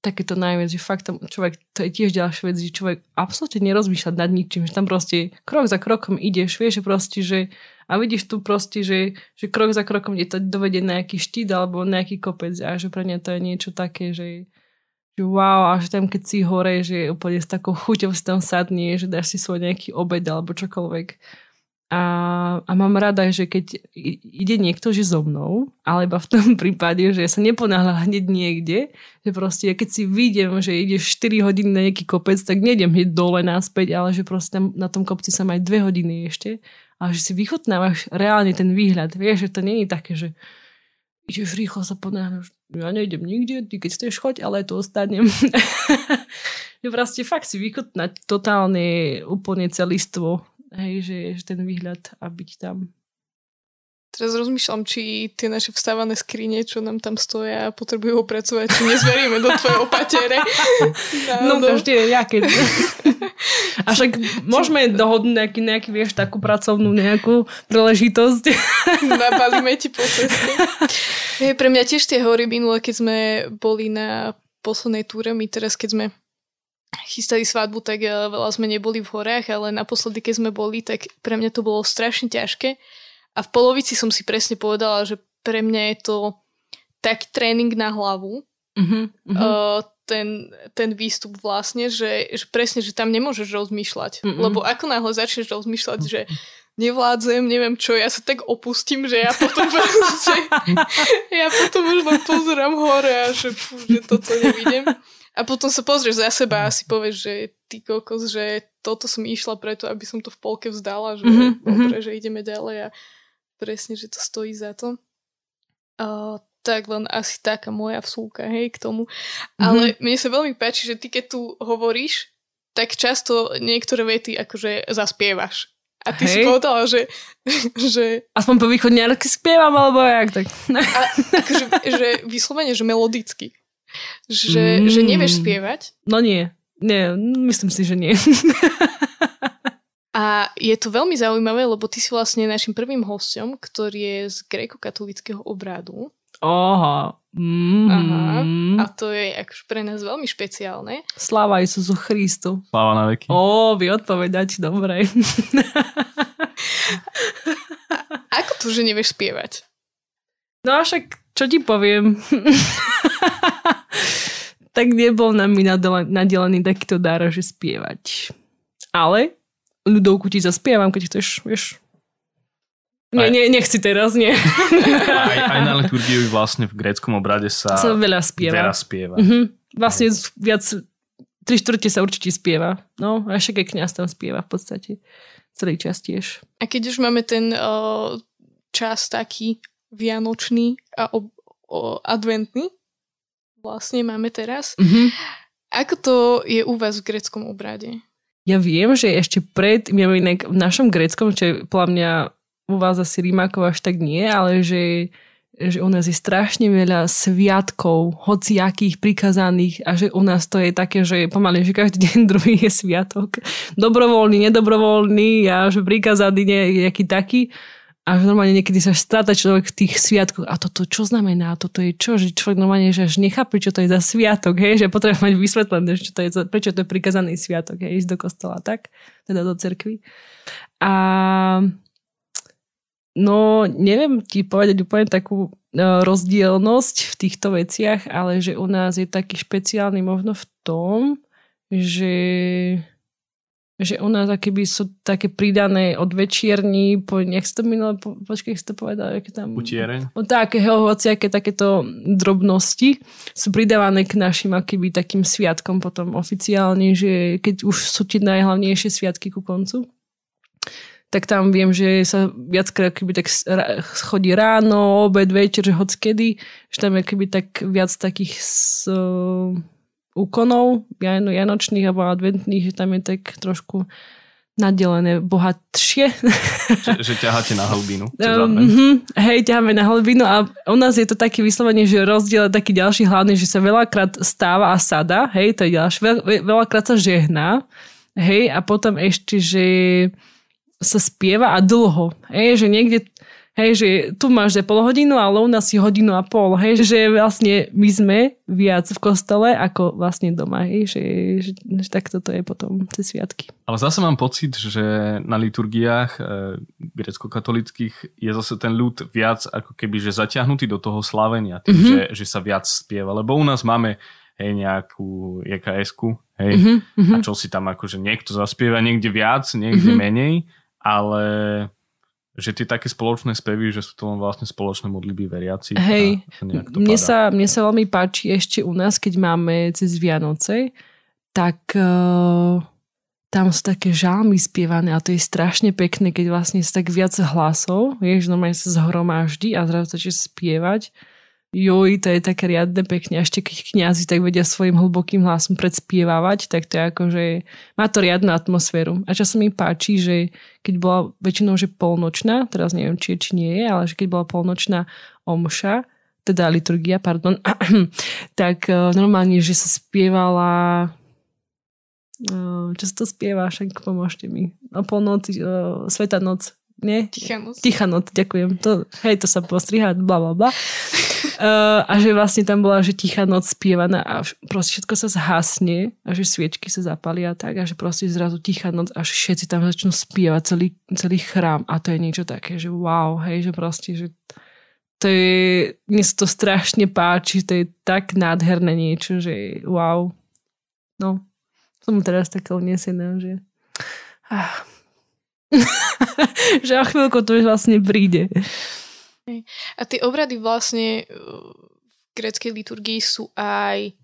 takéto najviac, že fakt tam človek, to je tiež ďalšia vec, že človek absolútne nerozmýšľa nad ničím, že tam proste krok za krokom ideš, vieš, že proste, že a vidíš tu proste, že, že krok za krokom je to dovedie nejaký štít alebo nejaký kopec a že pre mňa to je niečo také, že wow, a že tam keď si hore, že úplne s takou chuťou si tam sadnie, že dáš si svoj nejaký obed alebo čokoľvek a, a mám rada, že keď ide niekto, že so mnou, alebo v tom prípade, že sa neponáhľa hneď niekde, že proste keď si vidím, že ideš 4 hodiny na nejaký kopec, tak nejdem hneď dole naspäť, ale že proste tam na tom kopci sa aj 2 hodiny ešte a že si vychutnávaš reálne ten výhľad. Vieš, že to nie je také, že ideš rýchlo sa ponáhľaš, ja nejdem nikde, ty keď chceš choď, ale tu ostanem. že proste fakt si vychutnať totálne úplne celistvo Hej, že, že ten výhľad a byť tam. Teraz rozmýšľam, či tie naše vstávané skrine, čo nám tam stoja, potrebujú opracovať, či nezveríme do tvojej opatere. No, no každý je nejaké. A však môžeme dohodnúť nejaký, nejaký, vieš, takú pracovnú nejakú príležitosť. Nabalíme ti po ceste. Hey, pre mňa tiež tie hory minule, keď sme boli na poslednej túre, my teraz, keď sme chystali svadbu, tak eh, veľa sme neboli v horách, ale naposledy, keď sme boli, tak pre mňa to bolo strašne ťažké. A v polovici som si presne povedala, že pre mňa je to taký tréning na hlavu, uh-huh, uh-huh. Uh, ten, ten výstup vlastne, že, že presne, že tam nemôžeš rozmýšľať. Uh-huh. Lebo ako náhle začneš rozmýšľať, že nevládzem, neviem čo, ja sa tak opustím, že ja potom proste, ja potom už len pozerám hore a že, pú, že toto nevidím. A potom sa pozrieš za seba a si povieš, že ty kokos, že toto som išla preto, aby som to v polke vzdala, že mm-hmm. dobre, že ideme ďalej a presne, že to stojí za to. Uh, tak len asi taká moja vsúka, hej, k tomu. Mm-hmm. Ale mne sa veľmi páči, že ty keď tu hovoríš, tak často niektoré vety akože zaspievaš. A ty Hej. si povedala, že, že... Aspoň po východňarsky spievam, alebo jak tak? A, akože, že vyslovene, že melodicky. Že, mm. že nevieš spievať? No nie. Nie, myslím si, že nie. A je to veľmi zaujímavé, lebo ty si vlastne našim prvým hostom, ktorý je z gréko-katolického obrádu. Oha. Mm. Aha. A to je akože pre nás veľmi špeciálne. Sláva Isusu Christu. Sláva na veky. Ó, vy odpovedať, dobre. ako to, že nevieš spievať? No a však, čo ti poviem? tak nebol na mi nadelený takýto dar, že spievať. Ale ľudovku ti zaspievam, keď chceš, vieš. Nie, aj, nie, nechci teraz, nie. Aj, aj na liturgiu vlastne v gréckom obrade sa, sa veľa spieva. Veľa spieva. Mm-hmm. Vlastne aj. viac, tri štvrte sa určite spieva. No, a však aj kniaz tam spieva v podstate. Celý čas tiež. A keď už máme ten uh, čas taký vianočný a ob, o, adventný, vlastne máme teraz. Mm-hmm. Ako to je u vás v greckom obrade? Ja viem, že ešte pred, ja inak v našom greckom, čo je podľa mňa u vás asi Rímakov až tak nie, ale že, že u nás je strašne veľa sviatkov, hociakých prikazaných a že u nás to je také, že pomaly, že každý deň druhý je sviatok. Dobrovoľný, nedobrovoľný a že prikazaný nejaký taký a že normálne niekedy sa stráta človek v tých sviatkoch. A toto čo znamená? Toto je čo? Že človek normálne že až nechápe, čo to je za sviatok. Hej? Že potrebuje mať vysvetlené, čo to je, prečo to je prikazaný sviatok. Hej? Ísť do kostola, tak? Teda do cerkvy. A no, neviem ti povedať úplne takú e, rozdielnosť v týchto veciach, ale že u nás je taký špeciálny možno v tom, že že u nás akéby sú také pridané od večierní po, nech to minulé, po, počkej, to povedal, aké tam... Utiereň. O také, hociaké takéto drobnosti sú pridávané k našim akýby takým sviatkom potom oficiálne, že keď už sú tie najhlavnejšie sviatky ku koncu, tak tam viem, že sa viackrát keby tak chodí ráno, obed, večer, že hoď kedy, že tam je keby tak viac takých s, úkonov janočných alebo adventných, že tam je tak trošku nadelené bohatšie. Že, že ťaháte na hlbinu. Um, hej, ťaháme na hlbinu a u nás je to taký vyslovene, že rozdiel je taký ďalší hlavný, že sa veľakrát stáva a sada, hej, to je ďalší, veľ, veľakrát sa žehná, hej, a potom ešte, že sa spieva a dlho, hej, že niekde Hej, že tu máš že pol hodinu, ale u nás si hodinu a pol. Hej, že vlastne my sme viac v kostole ako vlastne doma. Hej, že, že, že takto to je potom cez sviatky. Ale zase mám pocit, že na liturgiách e, grecko-katolických je zase ten ľud viac ako keby, že zatiahnutý do toho slávenia, tým, mm-hmm. že, že sa viac spieva. Lebo u nás máme hej, nejakú EKS-ku, hej, mm-hmm. a čo si tam akože niekto zaspieva niekde viac, niekde mm-hmm. menej, ale že tie také spoločné spevy, že sú to vlastne spoločné modlitby veriaci. Hej, mne sa, mne sa veľmi páči ešte u nás, keď máme cez Vianoce, tak uh, tam sú také žalmy spievané a to je strašne pekné, keď vlastne sú tak viac hlasov, vieš, normálne sa zhromaždí a zrazu začne spievať joj, to je také riadne pekne. Ešte keď kniazy tak vedia svojim hlbokým hlasom predspievávať, tak to je ako, že má to riadnu atmosféru. A časom mi páči, že keď bola väčšinou, že polnočná, teraz neviem, či je, či nie je, ale že keď bola polnočná omša, teda liturgia, pardon, tak uh, normálne, že sa spievala uh, čo sa to spieva, však pomôžte mi. O polnoci, uh, Sveta noc, nie? Tichá noc. Tichá noc, ďakujem. To, hej, to sa postriha, bla, bla, bla. Uh, a že vlastne tam bola, že tichá noc spievaná a proste všetko sa zhasne a že sviečky sa zapalia tak a že proste zrazu tichá noc a všetci tam začnú spievať celý, celý chrám a to je niečo také, že wow, hej, že proste, že to je, mne sa to strašne páči, to je tak nádherné niečo, že wow. No, som teraz taká unesená, že ah. že o chvíľku to už vlastne príde. A tie obrady vlastne e, v gréckej liturgii sú aj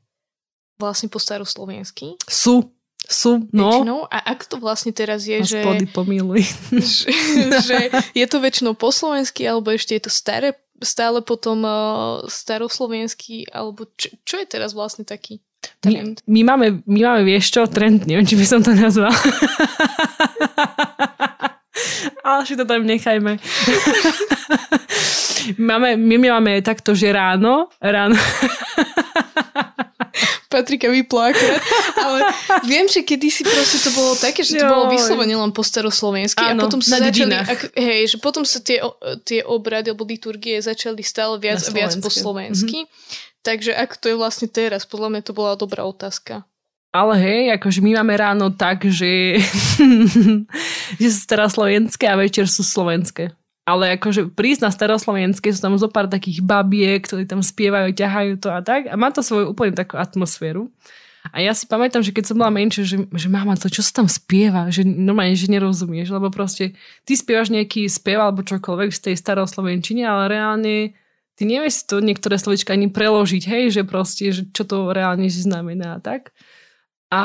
vlastne po staroslovensky? Sú, sú, no. Väčšinou. A ak to vlastne teraz je, že... Že, že je to väčšinou po slovensky, alebo ešte je to staré, stále potom uh, staroslovenský, alebo čo, čo je teraz vlastne taký trend? My, my, máme, my máme, vieš čo, trend, neviem, či by som to nazval. Ale si to tam nechajme. máme, my, my máme takto, že ráno, ráno. Patrika vypláka. Ale viem, že kedysi proste to bolo také, že to Joj. bolo vyslovene len po staroslovensky a potom sa začali, ak, hej, že potom sa tie, tie obrady alebo liturgie začali stále viac a viac po slovensky. Mm-hmm. Takže ako to je vlastne teraz? Podľa mňa to bola dobrá otázka. Ale hej, akože my máme ráno tak, že, že sú staroslovenské a večer sú slovenské. Ale akože prísť na staroslovenské sú tam zo pár takých babiek, ktorí tam spievajú, ťahajú to a tak. A má to svoju úplne takú atmosféru. A ja si pamätám, že keď som bola menšia, že, že mama, to čo sa tam spieva, že normálne, že nerozumieš, lebo proste ty spievaš nejaký spev alebo čokoľvek z tej staroslovenčine, ale reálne ty nevieš to niektoré slovička ani preložiť, hej, že proste, že čo to reálne znamená a tak. A,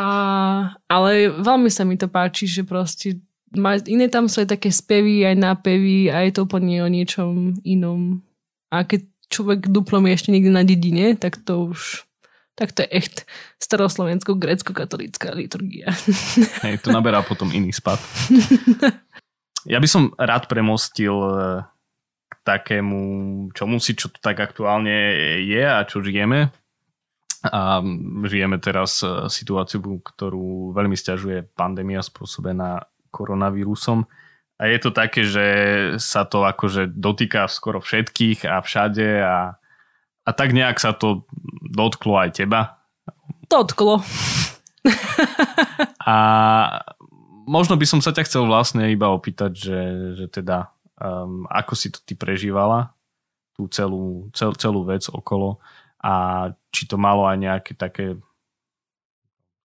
ale veľmi sa mi to páči, že proste má, iné tam sú aj také spevy, aj nápevy a je to úplne o niečom inom. A keď človek duplom je ešte niekde na dedine, tak to už tak to je echt staroslovensko grecko katolická liturgia. Hej, to naberá potom iný spad. Ja by som rád premostil eh, k takému čomu si, čo tu tak aktuálne je a čo žijeme a žijeme teraz e, situáciu, ktorú veľmi stiažuje pandémia spôsobená koronavírusom. A je to také, že sa to akože dotýka skoro všetkých a všade a, a tak nejak sa to dotklo aj teba. Dotklo. a možno by som sa ťa chcel vlastne iba opýtať, že, že teda um, ako si to ty prežívala, tú celú, cel, celú vec okolo a či to malo aj nejaké také,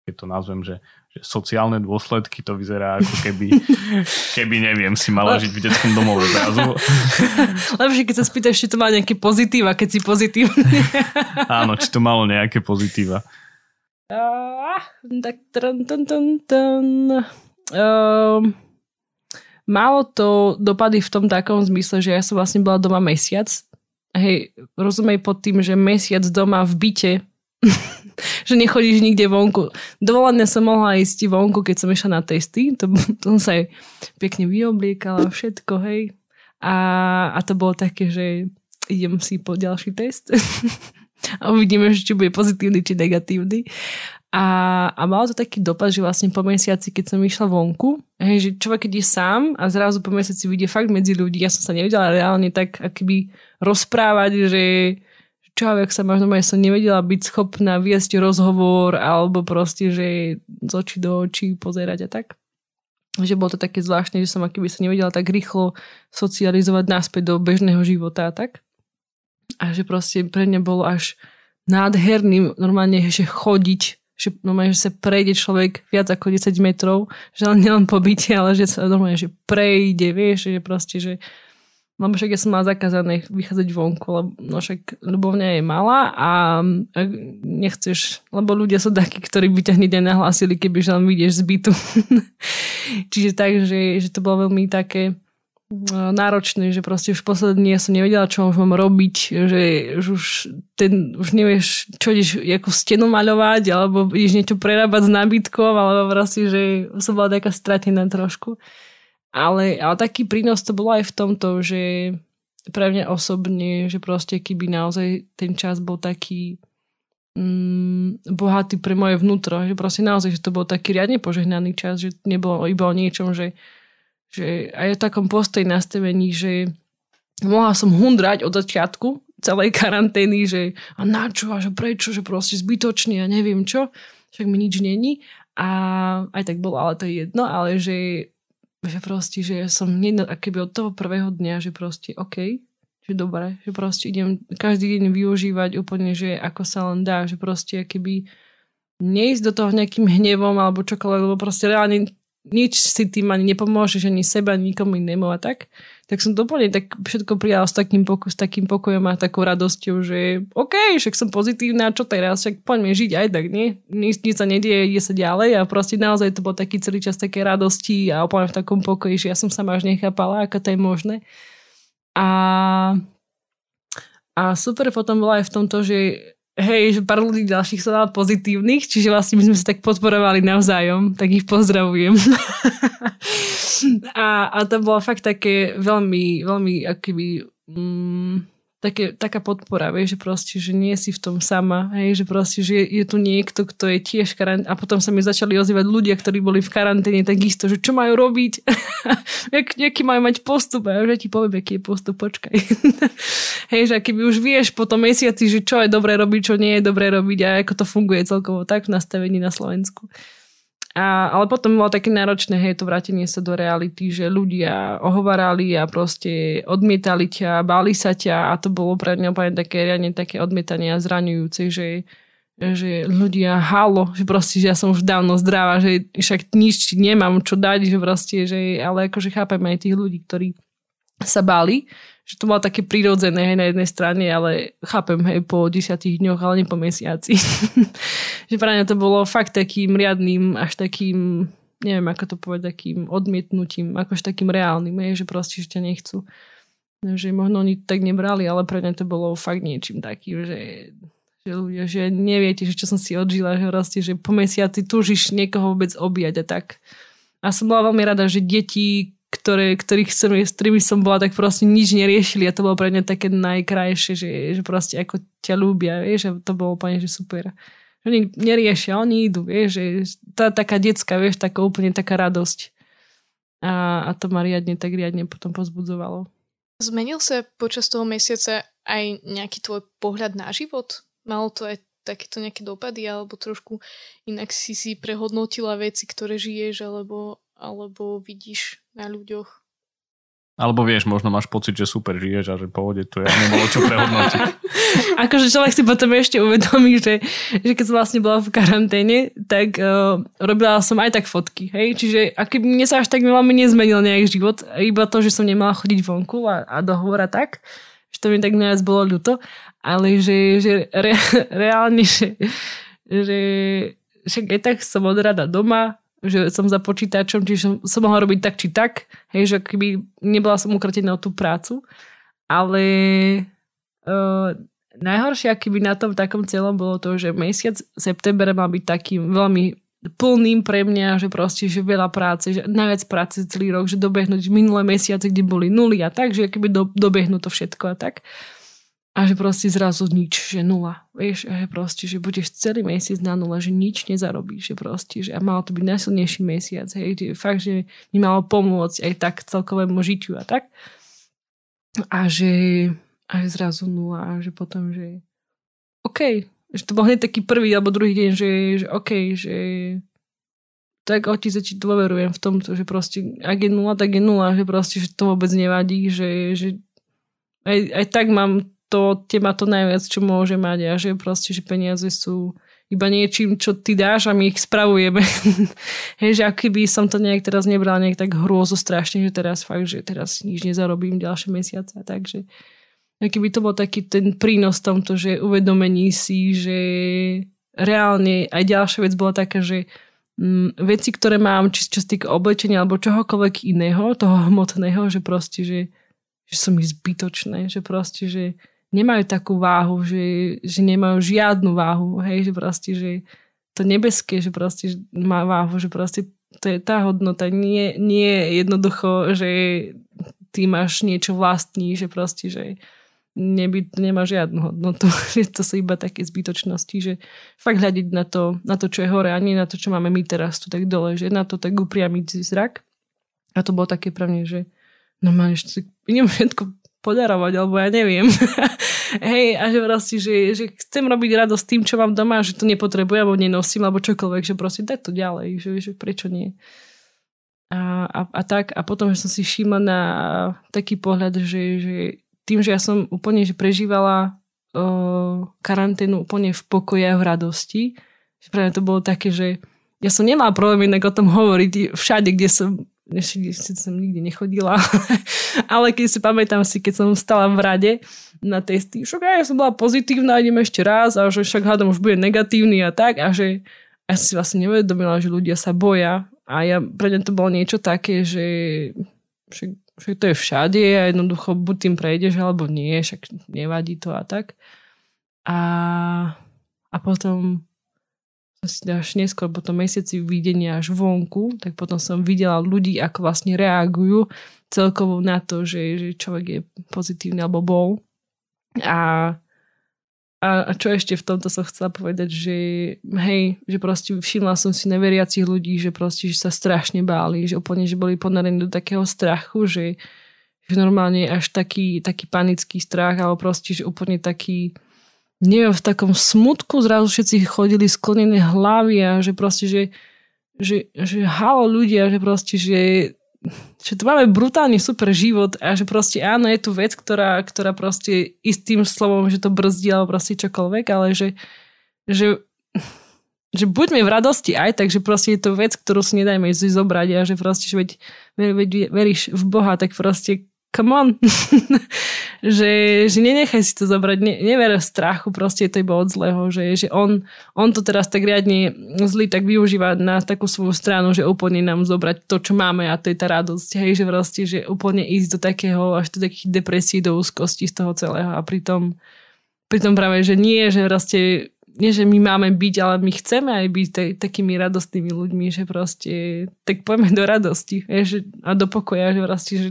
keď to nazvem, že, že sociálne dôsledky, to vyzerá ako keby, keby neviem, si mala žiť v detskom domove zrazu. Lepšie, keď sa spýtaš, či to má nejaké pozitíva, keď si pozitívny. Áno, či to malo nejaké pozitíva. Uh, tak tran, tran, tran, tran. Uh, malo to dopady v tom takom zmysle, že ja som vlastne bola doma mesiac hej, rozumej pod tým, že mesiac doma v byte že nechodíš nikde vonku. Dovolené som mohla ísť vonku, keď som išla na testy. To, to som sa aj pekne vyobliekala, všetko, hej. A, a to bolo také, že idem si po ďalší test a uvidíme, či bude pozitívny, či negatívny. A, a malo to taký dopad, že vlastne po mesiaci, keď som išla vonku, hej, že človek je sám a zrazu po mesiaci vidie fakt medzi ľudí, ja som sa nevedela reálne tak akoby rozprávať, že čo ak sa možno ja som nevedela byť schopná viesť rozhovor alebo proste, že z očí do očí pozerať a tak. Že bolo to také zvláštne, že som akoby sa nevedela tak rýchlo socializovať naspäť do bežného života a tak. A že proste pre mňa bolo až nádherným normálne, že chodiť že, normálne, že sa prejde človek viac ako 10 metrov, že len nielen po byte, ale že sa normálne, že prejde, vieš, že proste, že lebo však ja som mala zakázané vychádzať vonku, lebo no však ľubovňa je malá a nechceš, lebo ľudia sú takí, ktorí by ťa hneď nahlásili, keby že len vyjdeš z bytu. Čiže tak, že, že to bolo veľmi také náročné, že proste už posledný ja som nevedela, čo už mám robiť, že už, ten, už nevieš, čo ideš ako stenu maľovať, alebo ideš niečo prerábať s nábytkom, alebo proste, že som bola taká stratená trošku. Ale, ale taký prínos to bolo aj v tomto, že pre mňa osobne, že proste keby naozaj ten čas bol taký mm, bohatý pre moje vnútro, že proste naozaj, že to bol taký riadne požehnaný čas, že nebolo iba o niečom, že že aj v takom postoji nastavení, že mohla som hundrať od začiatku celej karantény, že a na čo, a že prečo, že proste zbytočne a neviem čo, však mi nič není. A aj tak bolo, ale to je jedno, ale že, že proste, že som nedno, keby od toho prvého dňa, že proste OK, že dobre, že proste idem každý deň využívať úplne, že ako sa len dá, že proste keby neísť do toho nejakým hnevom alebo čokoľvek, lebo proste reálne nič si tým ani nepomôžeš, ani seba, ani nikomu inému a tak. Tak som doplne tak všetko prijala s takým, poko- s takým pokojom a takou radosťou, že OK, však som pozitívna, čo teraz, však poďme žiť aj tak, nie? Nič, nič sa nedieje, ide sa ďalej a proste naozaj to bol taký celý čas také radosti a úplne v takom pokoji, že ja som sa až nechápala, ako to je možné. A, a super potom bola aj v tomto, že hej, že pár ľudí ďalších sa dala pozitívnych, čiže vlastne my sme sa tak podporovali navzájom, tak ich pozdravujem. a, a to bolo fakt také veľmi, veľmi akýby, mm, také, taká podpora, vieš, že proste, že nie si v tom sama, hej, že proste, že je, je tu niekto, kto je tiež karanténe a potom sa mi začali ozývať ľudia, ktorí boli v karanténe takisto, že čo majú robiť, Jak, aký majú mať postup, a ja ti poviem, aký je postup, počkaj. hej, že keby už vieš po tom mesiaci, že čo je dobré robiť, čo nie je dobré robiť a ako to funguje celkovo tak v nastavení na Slovensku. A, ale potom bolo také náročné, hej, to vrátenie sa do reality, že ľudia ohovarali a proste odmietali ťa, báli sa ťa a to bolo pre mňa úplne také, riadne také odmietanie a zraňujúce, že, že ľudia, halo, že proste, že ja som už dávno zdravá, že však nič nemám čo dať, že proste, že, ale akože chápem aj tých ľudí, ktorí sa báli, že to bolo také prirodzené hej, na jednej strane, ale chápem, hej, po desiatich dňoch, ale nie po mesiaci. že pre mňa to bolo fakt takým riadným, až takým, neviem ako to povedať, takým odmietnutím, akož takým reálnym, hej, že proste, že ťa nechcú. Že možno oni tak nebrali, ale pre mňa to bolo fakt niečím takým, že že ľudia, že neviete, že čo som si odžila, že proste, že po mesiaci túžiš niekoho vôbec objať a tak. A som bola veľmi rada, že deti, ktoré, ktorých som, s ktorými som bola, tak proste nič neriešili a to bolo pre mňa také najkrajšie, že, že proste ako ťa ľúbia, vieš, a to bolo úplne, že super. Že oni neriešia, oni idú, vieš, že tá taká detská, vieš, taká úplne taká radosť. A, a to ma riadne, tak riadne potom pozbudzovalo. Zmenil sa počas toho mesiaca aj nejaký tvoj pohľad na život? Malo to aj takéto nejaké dopady, alebo trošku inak si si prehodnotila veci, ktoré žiješ, alebo alebo vidíš na ľuďoch. Alebo vieš, možno máš pocit, že super žiješ a že pohode to je, nebolo čo prehodnotiť. akože človek si potom ešte uvedomí, že, že keď som vlastne bola v karanténe, tak uh, robila som aj tak fotky, hej, čiže aký mne sa až tak veľmi nezmenil nejak život, iba to, že som nemala chodiť vonku a, a dohovor a tak, že to mi tak najviac bolo ľúto, ale že, že re, reálne, že, že však aj tak som od rada doma, že som za počítačom, čiže som, som mohla robiť tak či tak, hej, že keby nebola som ukratená o tú prácu, ale uh, najhoršie akýby na tom takom celom bolo to, že mesiac september mal byť takým veľmi plným pre mňa, že proste, že veľa práce, že najviac práce celý rok, že dobehnúť minulé mesiace, kde boli nuly a tak, že keby do, dobehnú to všetko a tak. A že proste zrazu nič, že nula. Vieš, a že proste, že budeš celý mesiac na nula, že nič nezarobíš, že proste, že a malo to byť najsilnejší mesiac, hej, že fakt, že mi malo pomôcť aj tak celkovému žitiu a tak. A že, a že zrazu nula a že potom, že OK, že to bol hneď taký prvý alebo druhý deň, že, že OK, že tak otec, ti dôverujem v tom, že proste ak je nula, tak je nula, že proste, že to vôbec nevadí, že, že aj, aj tak mám to teba to najviac, čo môže mať a že proste, že peniaze sú iba niečím, čo ty dáš a my ich spravujeme. Hej, že aký som to nejak teraz nebral nejak tak hrôzo strašne, že teraz fakt, že teraz nič nezarobím ďalšie mesiace takže aký by to bol taký ten prínos tomto, že uvedomení si, že reálne aj ďalšia vec bola taká, že mm, veci, ktoré mám, či čo sa týka oblečenia alebo čohokoľvek iného, toho hmotného, že proste, že, že som ich zbytočné, že proste, že nemajú takú váhu, že, že nemajú žiadnu váhu, hej, že proste, že to nebeské, že proste má váhu, že proste to je tá hodnota, nie, nie jednoducho, že ty máš niečo vlastní, že proste, že neby, nemá žiadnu hodnotu, že to sú iba také zbytočnosti, že fakt hľadiť na to, na to, čo je hore a nie na to, čo máme my teraz tu tak dole, že na to tak upriamiť si zrak. A to bolo také pre mňa, že normálne, že idem všetko podarovať, alebo ja neviem. Hej, a že proste, že, že chcem robiť radosť tým, čo mám doma, že to nepotrebujem, alebo nenosím, alebo čokoľvek, že proste dať to ďalej, že, že prečo nie. A, a, a tak, a potom, že som si všimla na taký pohľad, že, že tým, že ja som úplne že prežívala uh, karanténu úplne v pokoji a v radosti, že pre mňa to bolo také, že ja som nemala problém inak o tom hovoriť všade, kde som ešte som nikdy nechodila, ale keď si pamätám si, keď som stala v rade na testy, však ja som bola pozitívna, idem ešte raz a že však hádam už bude negatívny a tak a že ja si vlastne nevedomila, že ľudia sa boja a ja pre mňa to bolo niečo také, že však, však to je všade a jednoducho buď tým prejdeš alebo nie, však nevadí to a tak. A, a potom až neskôr po mesiaci videnia až vonku, tak potom som videla ľudí, ako vlastne reagujú celkovo na to, že, že človek je pozitívny alebo bol. A, a, a čo ešte v tomto som chcela povedať, že hej, že proste všimla som si neveriacich ľudí, že proste že sa strašne báli, že úplne, že boli ponarení do takého strachu, že, že normálne až taký, taký panický strach, alebo proste, že úplne taký neviem, v takom smutku zrazu všetci chodili sklonené hlavy a že proste, že, že, že halo ľudia, že proste, že, že to máme brutálne super život a že proste áno, je tu vec, ktorá, ktorá proste istým slovom, že to brzdí alebo proste čokoľvek, ale že, že, že buďme v radosti aj, takže proste je to vec, ktorú si nedajme zobrať a že proste, že veď, veď veríš v Boha, tak proste come on. že, že nenechaj si to zobrať, ne, never strachu, proste je to iba od zlého, že, že on, on to teraz tak riadne zlý tak využíva na takú svoju stranu, že úplne nám zobrať to, čo máme a to je tá radosť, hej, že proste, že úplne ísť do takého, až do takých depresí, do úzkosti z toho celého a pritom, pritom práve, že nie, že proste nie, že my máme byť, ale my chceme aj byť taj, takými radostnými ľuďmi, že proste tak poďme do radosti vieš, a do pokoja, že proste, že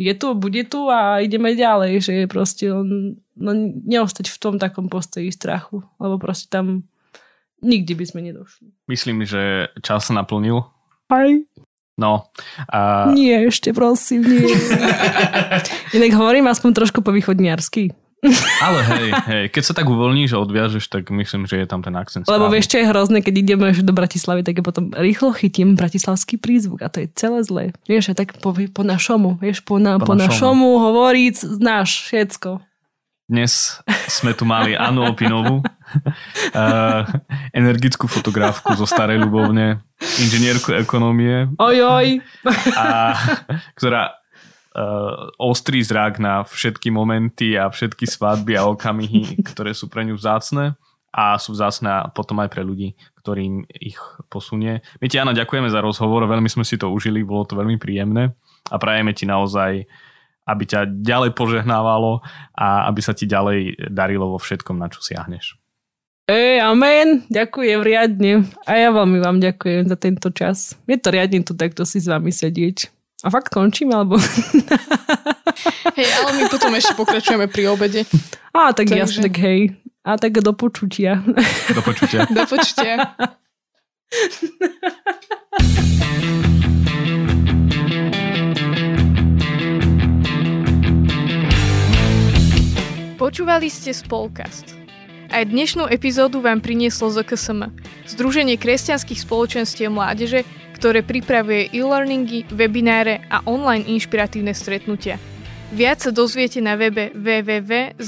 je tu, bude tu a ideme ďalej, že je proste on, no, neostať v tom takom postoji strachu, lebo proste tam nikdy by sme nedošli. Myslím, že čas naplnil. Aj. No. A... Nie, ešte prosím, nie. Inak hovorím aspoň trošku po východniarsky. Ale hej, hej, keď sa tak uvoľníš a odviažeš, tak myslím, že je tam ten akcent. Lebo vieš, čo je hrozné, keď ideme do Bratislavy, tak ja potom rýchlo chytím bratislavský prízvuk a to je celé zlé. Vieš, a tak po, po našomu, vieš, po, na, po, po našomu hovoriť, znáš všetko. Dnes sme tu mali Anu Opinovú, uh, energickú fotografku zo Starej Ľubovne, inžinierku ekonomie. Ojoj. A, ktorá uh, ostrý zrak na všetky momenty a všetky svadby a okamihy, ktoré sú pre ňu vzácne a sú vzácne potom aj pre ľudí, ktorým ich posunie. My ti, Jana, ďakujeme za rozhovor, veľmi sme si to užili, bolo to veľmi príjemné a prajeme ti naozaj aby ťa ďalej požehnávalo a aby sa ti ďalej darilo vo všetkom, na čo siahneš. Ej, amen, ďakujem riadne. A ja veľmi vám ďakujem za tento čas. Je to riadne tu takto si s vami sedieť. A fakt končím, alebo... Hej, ale my potom ešte pokračujeme pri obede. Á, tak Takže... jasne, tak hej. A tak do počutia. Do počutia. do počutia. Počúvali ste Spolkast. Aj dnešnú epizódu vám prinieslo ZKSM, Združenie kresťanských spoločenstiev mládeže, ktoré pripravuje e-learningy, webináre a online inšpiratívne stretnutia. Viac sa dozviete na webe www.zksm.sk.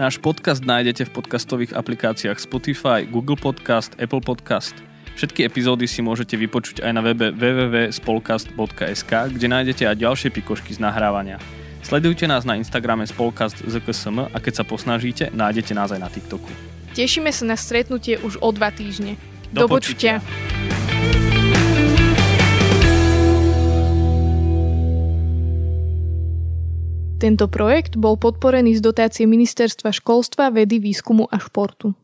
Náš podcast nájdete v podcastových aplikáciách Spotify, Google Podcast, Apple Podcast. Všetky epizódy si môžete vypočuť aj na webe www.spolcast.sk, kde nájdete aj ďalšie pikošky z nahrávania. Sledujte nás na Instagrame spolkast ZKSM a keď sa posnažíte, nájdete nás aj na TikToku. Tešíme sa na stretnutie už o dva týždne. Do, Do počutia. Tento projekt bol podporený z dotácie Ministerstva školstva, vedy, výskumu a športu.